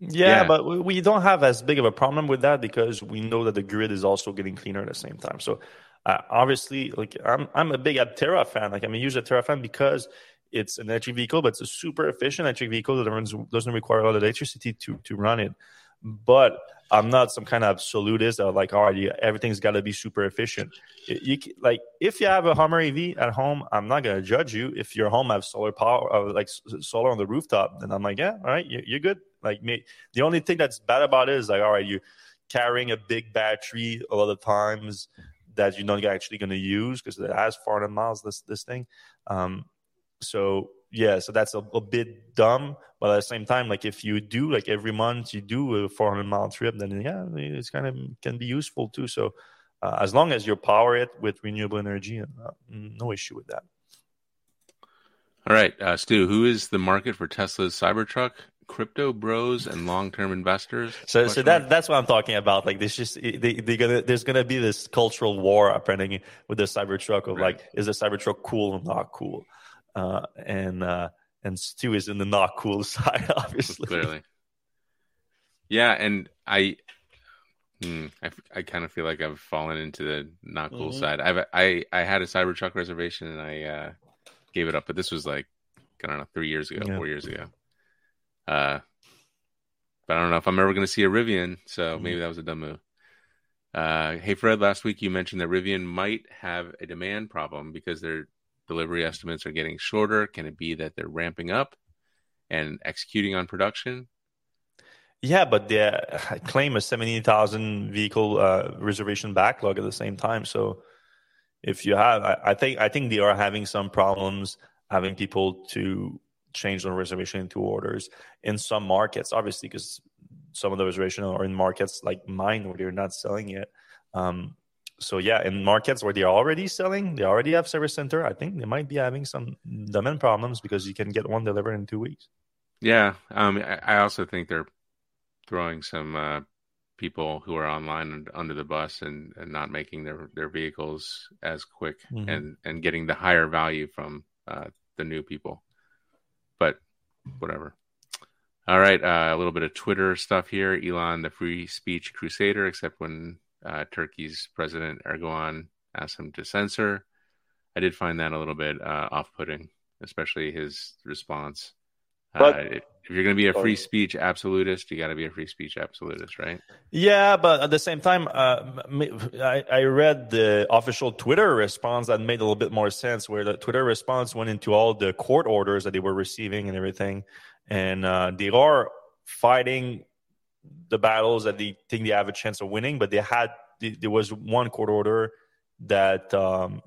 Yeah, yeah, but we don't have as big of a problem with that because we know that the grid is also getting cleaner at the same time. So uh, obviously, like I'm, I'm a big Aptera fan. Like I'm a user Aptera fan because it's an electric vehicle, but it's a super efficient electric vehicle that runs, doesn't require a lot of electricity to to run it. But I'm not some kind of absolutist that like, all right, everything's got to be super efficient. You, like if you have a Hummer EV at home, I'm not gonna judge you. If your home has solar power, uh, like solar on the rooftop, then I'm like, yeah, all right, you're, you're good. Like me, the only thing that's bad about it is like, all right, you're carrying a big battery a lot of times that you're not actually going to use because it has 400 miles. This this thing, um, so yeah, so that's a, a, bit dumb. But at the same time, like if you do like every month you do a 400 mile trip, then yeah, it's kind of can be useful too. So uh, as long as you power it with renewable energy, uh, no issue with that. All right, uh, Stu, who is the market for Tesla's Cybertruck? Crypto bros and long-term investors. So, so that that's what I'm talking about. Like, there's just they, they gonna there's gonna be this cultural war happening with the Cybertruck of right. like, is the Cybertruck cool or not cool? uh, and uh, and Stu is in the not cool (laughs) side, obviously. Clearly, yeah, and I, hmm, I, I kind of feel like I've fallen into the not cool mm-hmm. side. I've I I had a Cybertruck reservation and I uh, gave it up, but this was like I don't know three years ago, yeah. four years ago. Uh, but I don't know if I'm ever going to see a Rivian, so mm-hmm. maybe that was a dumb move. Uh, hey Fred, last week you mentioned that Rivian might have a demand problem because they're delivery estimates are getting shorter? Can it be that they're ramping up and executing on production? Yeah, but they claim a 70,000 vehicle uh, reservation backlog at the same time. So if you have, I, I, think I think they are having some problems having people to change the reservation into orders in some markets, obviously, because some of the reservations are in markets like mine where they're not selling yet. Um, so yeah, in markets where they're already selling, they already have service center. I think they might be having some demand problems because you can get one delivered in two weeks. Yeah, um, I also think they're throwing some uh, people who are online under the bus and, and not making their, their vehicles as quick mm-hmm. and, and getting the higher value from uh, the new people. But whatever. All right, uh, a little bit of Twitter stuff here. Elon, the free speech crusader, except when uh, Turkey's President Erdogan asked him to censor. I did find that a little bit uh, off-putting, especially his response. But, uh, if you're going to be a free speech absolutist, you got to be a free speech absolutist, right? Yeah, but at the same time, uh, I, I, read the official Twitter response that made a little bit more sense, where the Twitter response went into all the court orders that they were receiving and everything, and uh, they are fighting the battles that they think they have a chance of winning, but they had there was one court order that um,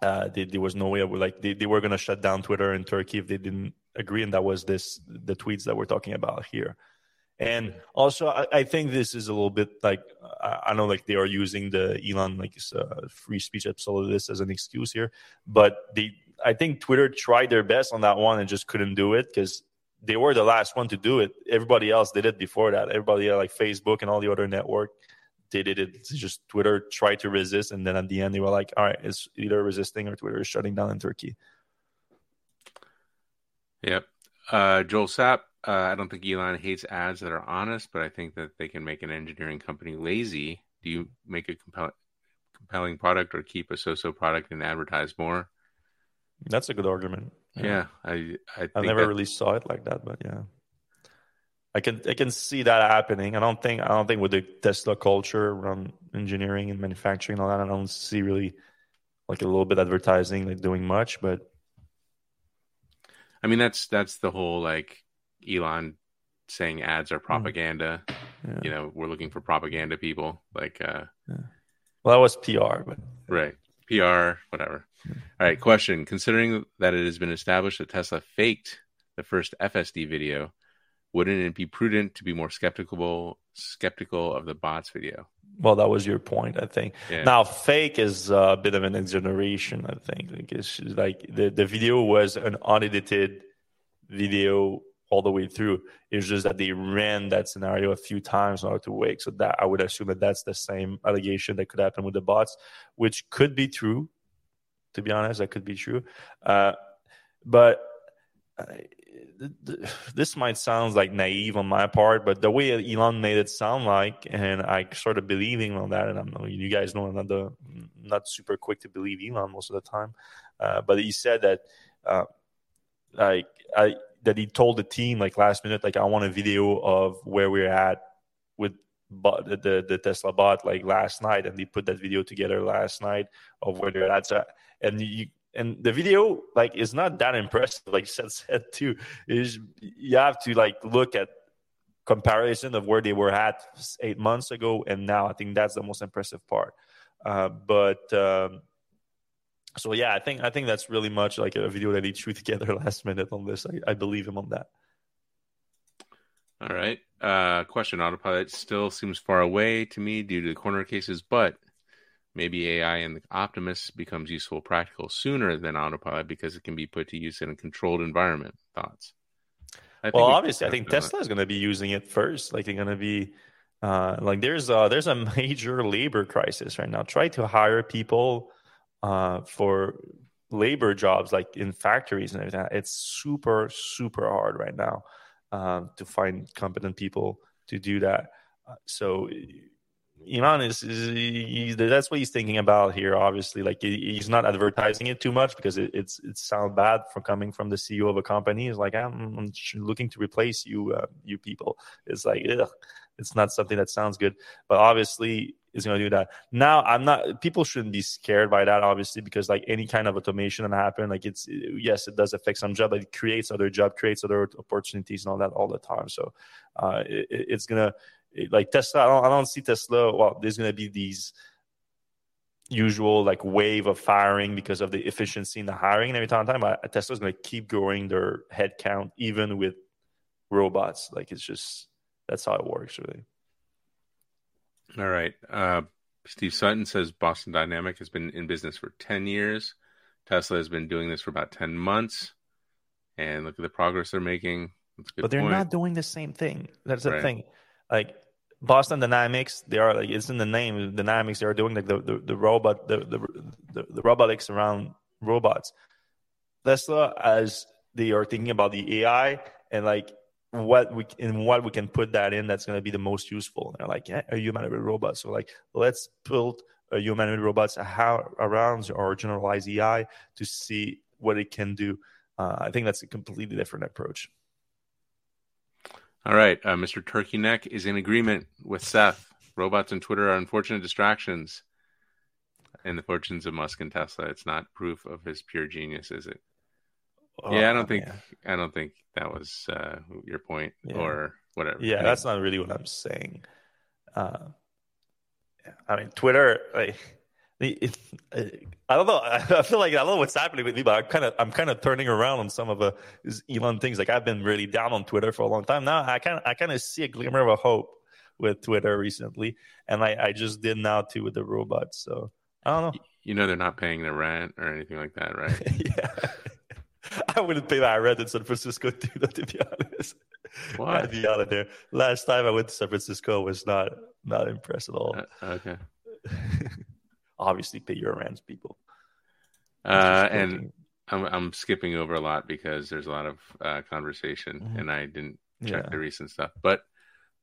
uh, they, there was no way like they, they were going to shut down Twitter in Turkey if they didn't agree, and that was this the tweets that we're talking about here. And also, I, I think this is a little bit like I, I know like they are using the Elon like uh, free speech absolutist as an excuse here, but they I think Twitter tried their best on that one and just couldn't do it because they were the last one to do it. Everybody else did it before that. Everybody like Facebook and all the other network they did it. It's just Twitter tried to resist, and then at the end they were like, "All right, it's either resisting or Twitter is shutting down in Turkey." Yep. Uh, Joel Sapp, uh, I don't think Elon hates ads that are honest, but I think that they can make an engineering company lazy. Do you make a compelling, compelling product or keep a so-so product and advertise more? That's a good argument. Yeah, yeah I I, I never that... really saw it like that, but yeah. I can I can see that happening. I don't think I don't think with the Tesla culture around engineering and manufacturing and all that, I don't see really like a little bit advertising like doing much, but I mean that's that's the whole like Elon saying ads are mm. propaganda. Yeah. You know, we're looking for propaganda people. Like uh yeah. Well that was PR, but right. PR, whatever. Yeah. All right, question. Considering that it has been established that Tesla faked the first FSD video, wouldn't it be prudent to be more skeptical skeptical of the bots video? Well, that was your point, I think. Yeah. Now, fake is a bit of an exaggeration. I think like it's like the the video was an unedited video all the way through. It's just that they ran that scenario a few times in order to wake. So that I would assume that that's the same allegation that could happen with the bots, which could be true. To be honest, that could be true. Uh, but (sighs) this might sound like naive on my part, but the way Elon made it sound like, and I started believing on that, and I'm you guys know I'm not the not super quick to believe Elon most of the time, uh, but he said that uh, like I that he told the team like last minute like I want a video of where we're at with bot, the the Tesla bot like last night, and they put that video together last night of where they're at, so, and you and the video like is not that impressive like said (laughs) said too. Is you have to like look at comparison of where they were at eight months ago and now. I think that's the most impressive part. Uh, but um, so yeah i think i think that's really much like a video that he threw (laughs) together last minute on this. I, I believe him on that. All right. Uh, question autopilot still seems far away to me due to the corner cases but maybe AI and the Optimus becomes useful practical sooner than autopilot because it can be put to use in a controlled environment. Thoughts? I well, obviously, I think Tesla is going to be using it first. Like they're going to be uh, like there's a, there's a (laughs) major labor crisis right now. Try to hire people uh, for labor jobs like in factories and everything. It's super super hard right now um, to find competent people to do that. Uh, so Elon is, is he, that's what he's thinking about here. Obviously, like he, he's not advertising it too much because it, it's it sounds bad for coming from the CEO of a company. He's like, I'm, I'm looking to replace you, uh, you people. It's like, ugh, it's not something that sounds good. But obviously, is going to do that. Now, I'm not. People shouldn't be scared by that, obviously, because like any kind of automation that happen, like it's yes, it does affect some job, but it creates other job, creates other opportunities and all that all the time. So, uh, it, it's gonna like Tesla, I don't, I don't see Tesla. Well, there's going to be these usual like wave of firing because of the efficiency in the hiring and every time, time Tesla's going to keep growing their headcount even with robots. Like it's just that's how it works, really. All right. Uh, Steve Sutton says Boston Dynamic has been in business for 10 years. Tesla has been doing this for about 10 months. And look at the progress they're making. But they're point. not doing the same thing. That's the right. thing. Like Boston Dynamics, they are like it's in the name. Dynamics, they are doing like the, the, the robot, the, the, the, robotics around robots. Tesla, as they are thinking about the AI and like what we in what we can put that in that's going to be the most useful. And they're like, yeah, a humanoid robot. So like, let's build a humanoid robots around our generalized AI to see what it can do. uh, I think that's a completely different approach. All right, uh, Mr. Turkey Neck is in agreement with Seth. Robots and Twitter are unfortunate distractions in the fortunes of Musk and Tesla. It's not proof of his pure genius, is it? Oh, yeah, I don't think. I don't think that was uh, your point yeah. or whatever. Yeah, that's not really what I'm saying. Uh, I mean, Twitter, like, I don't know. (laughs) I feel like I don't know what's happening with me, but I'm kind of I'm kind of turning around on some of the Elon things. Like I've been really down on Twitter for a long time now. I kind of I kind of see a glimmer of a hope with Twitter recently, and I I just did now too with the robots. So I don't know. You know they're not paying their rent or anything like that, right? (laughs) yeah. (laughs) I wouldn't pay my rent in San Francisco too, to be honest. Why? I'd be out of there. Last time I went to San Francisco was not not impressed at all. Uh, okay. Obviously, pay your rent, people. Uh, and I'm I'm skipping over a lot because there's a lot of uh, conversation, mm-hmm. and I didn't check yeah. the recent stuff. But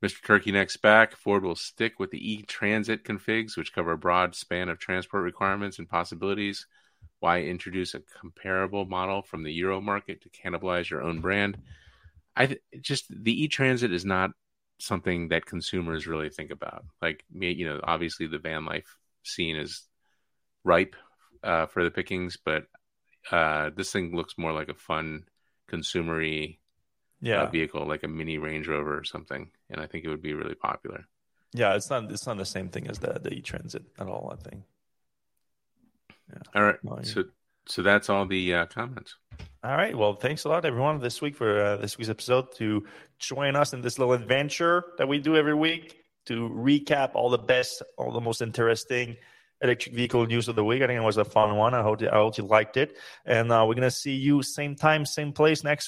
Mr. Turkey Neck's back, Ford will stick with the e-transit configs, which cover a broad span of transport requirements and possibilities. Why introduce a comparable model from the Euro market to cannibalize your own brand? I th- just the e-transit is not something that consumers really think about. Like you know, obviously the van life scene as ripe uh, for the pickings, but uh, this thing looks more like a fun consumery yeah. Uh, vehicle, like a mini Range Rover or something, and I think it would be really popular. Yeah, it's not it's not the same thing as the the e-transit at all. I think. Yeah. All right. No, so so that's all the uh, comments. All right. Well, thanks a lot, everyone, this week for uh, this week's episode to join us in this little adventure that we do every week to recap all the best, all the most interesting electric vehicle news of the week. I think it was a fun one. I hope, I hope you liked it. And uh, we're going to see you same time, same place next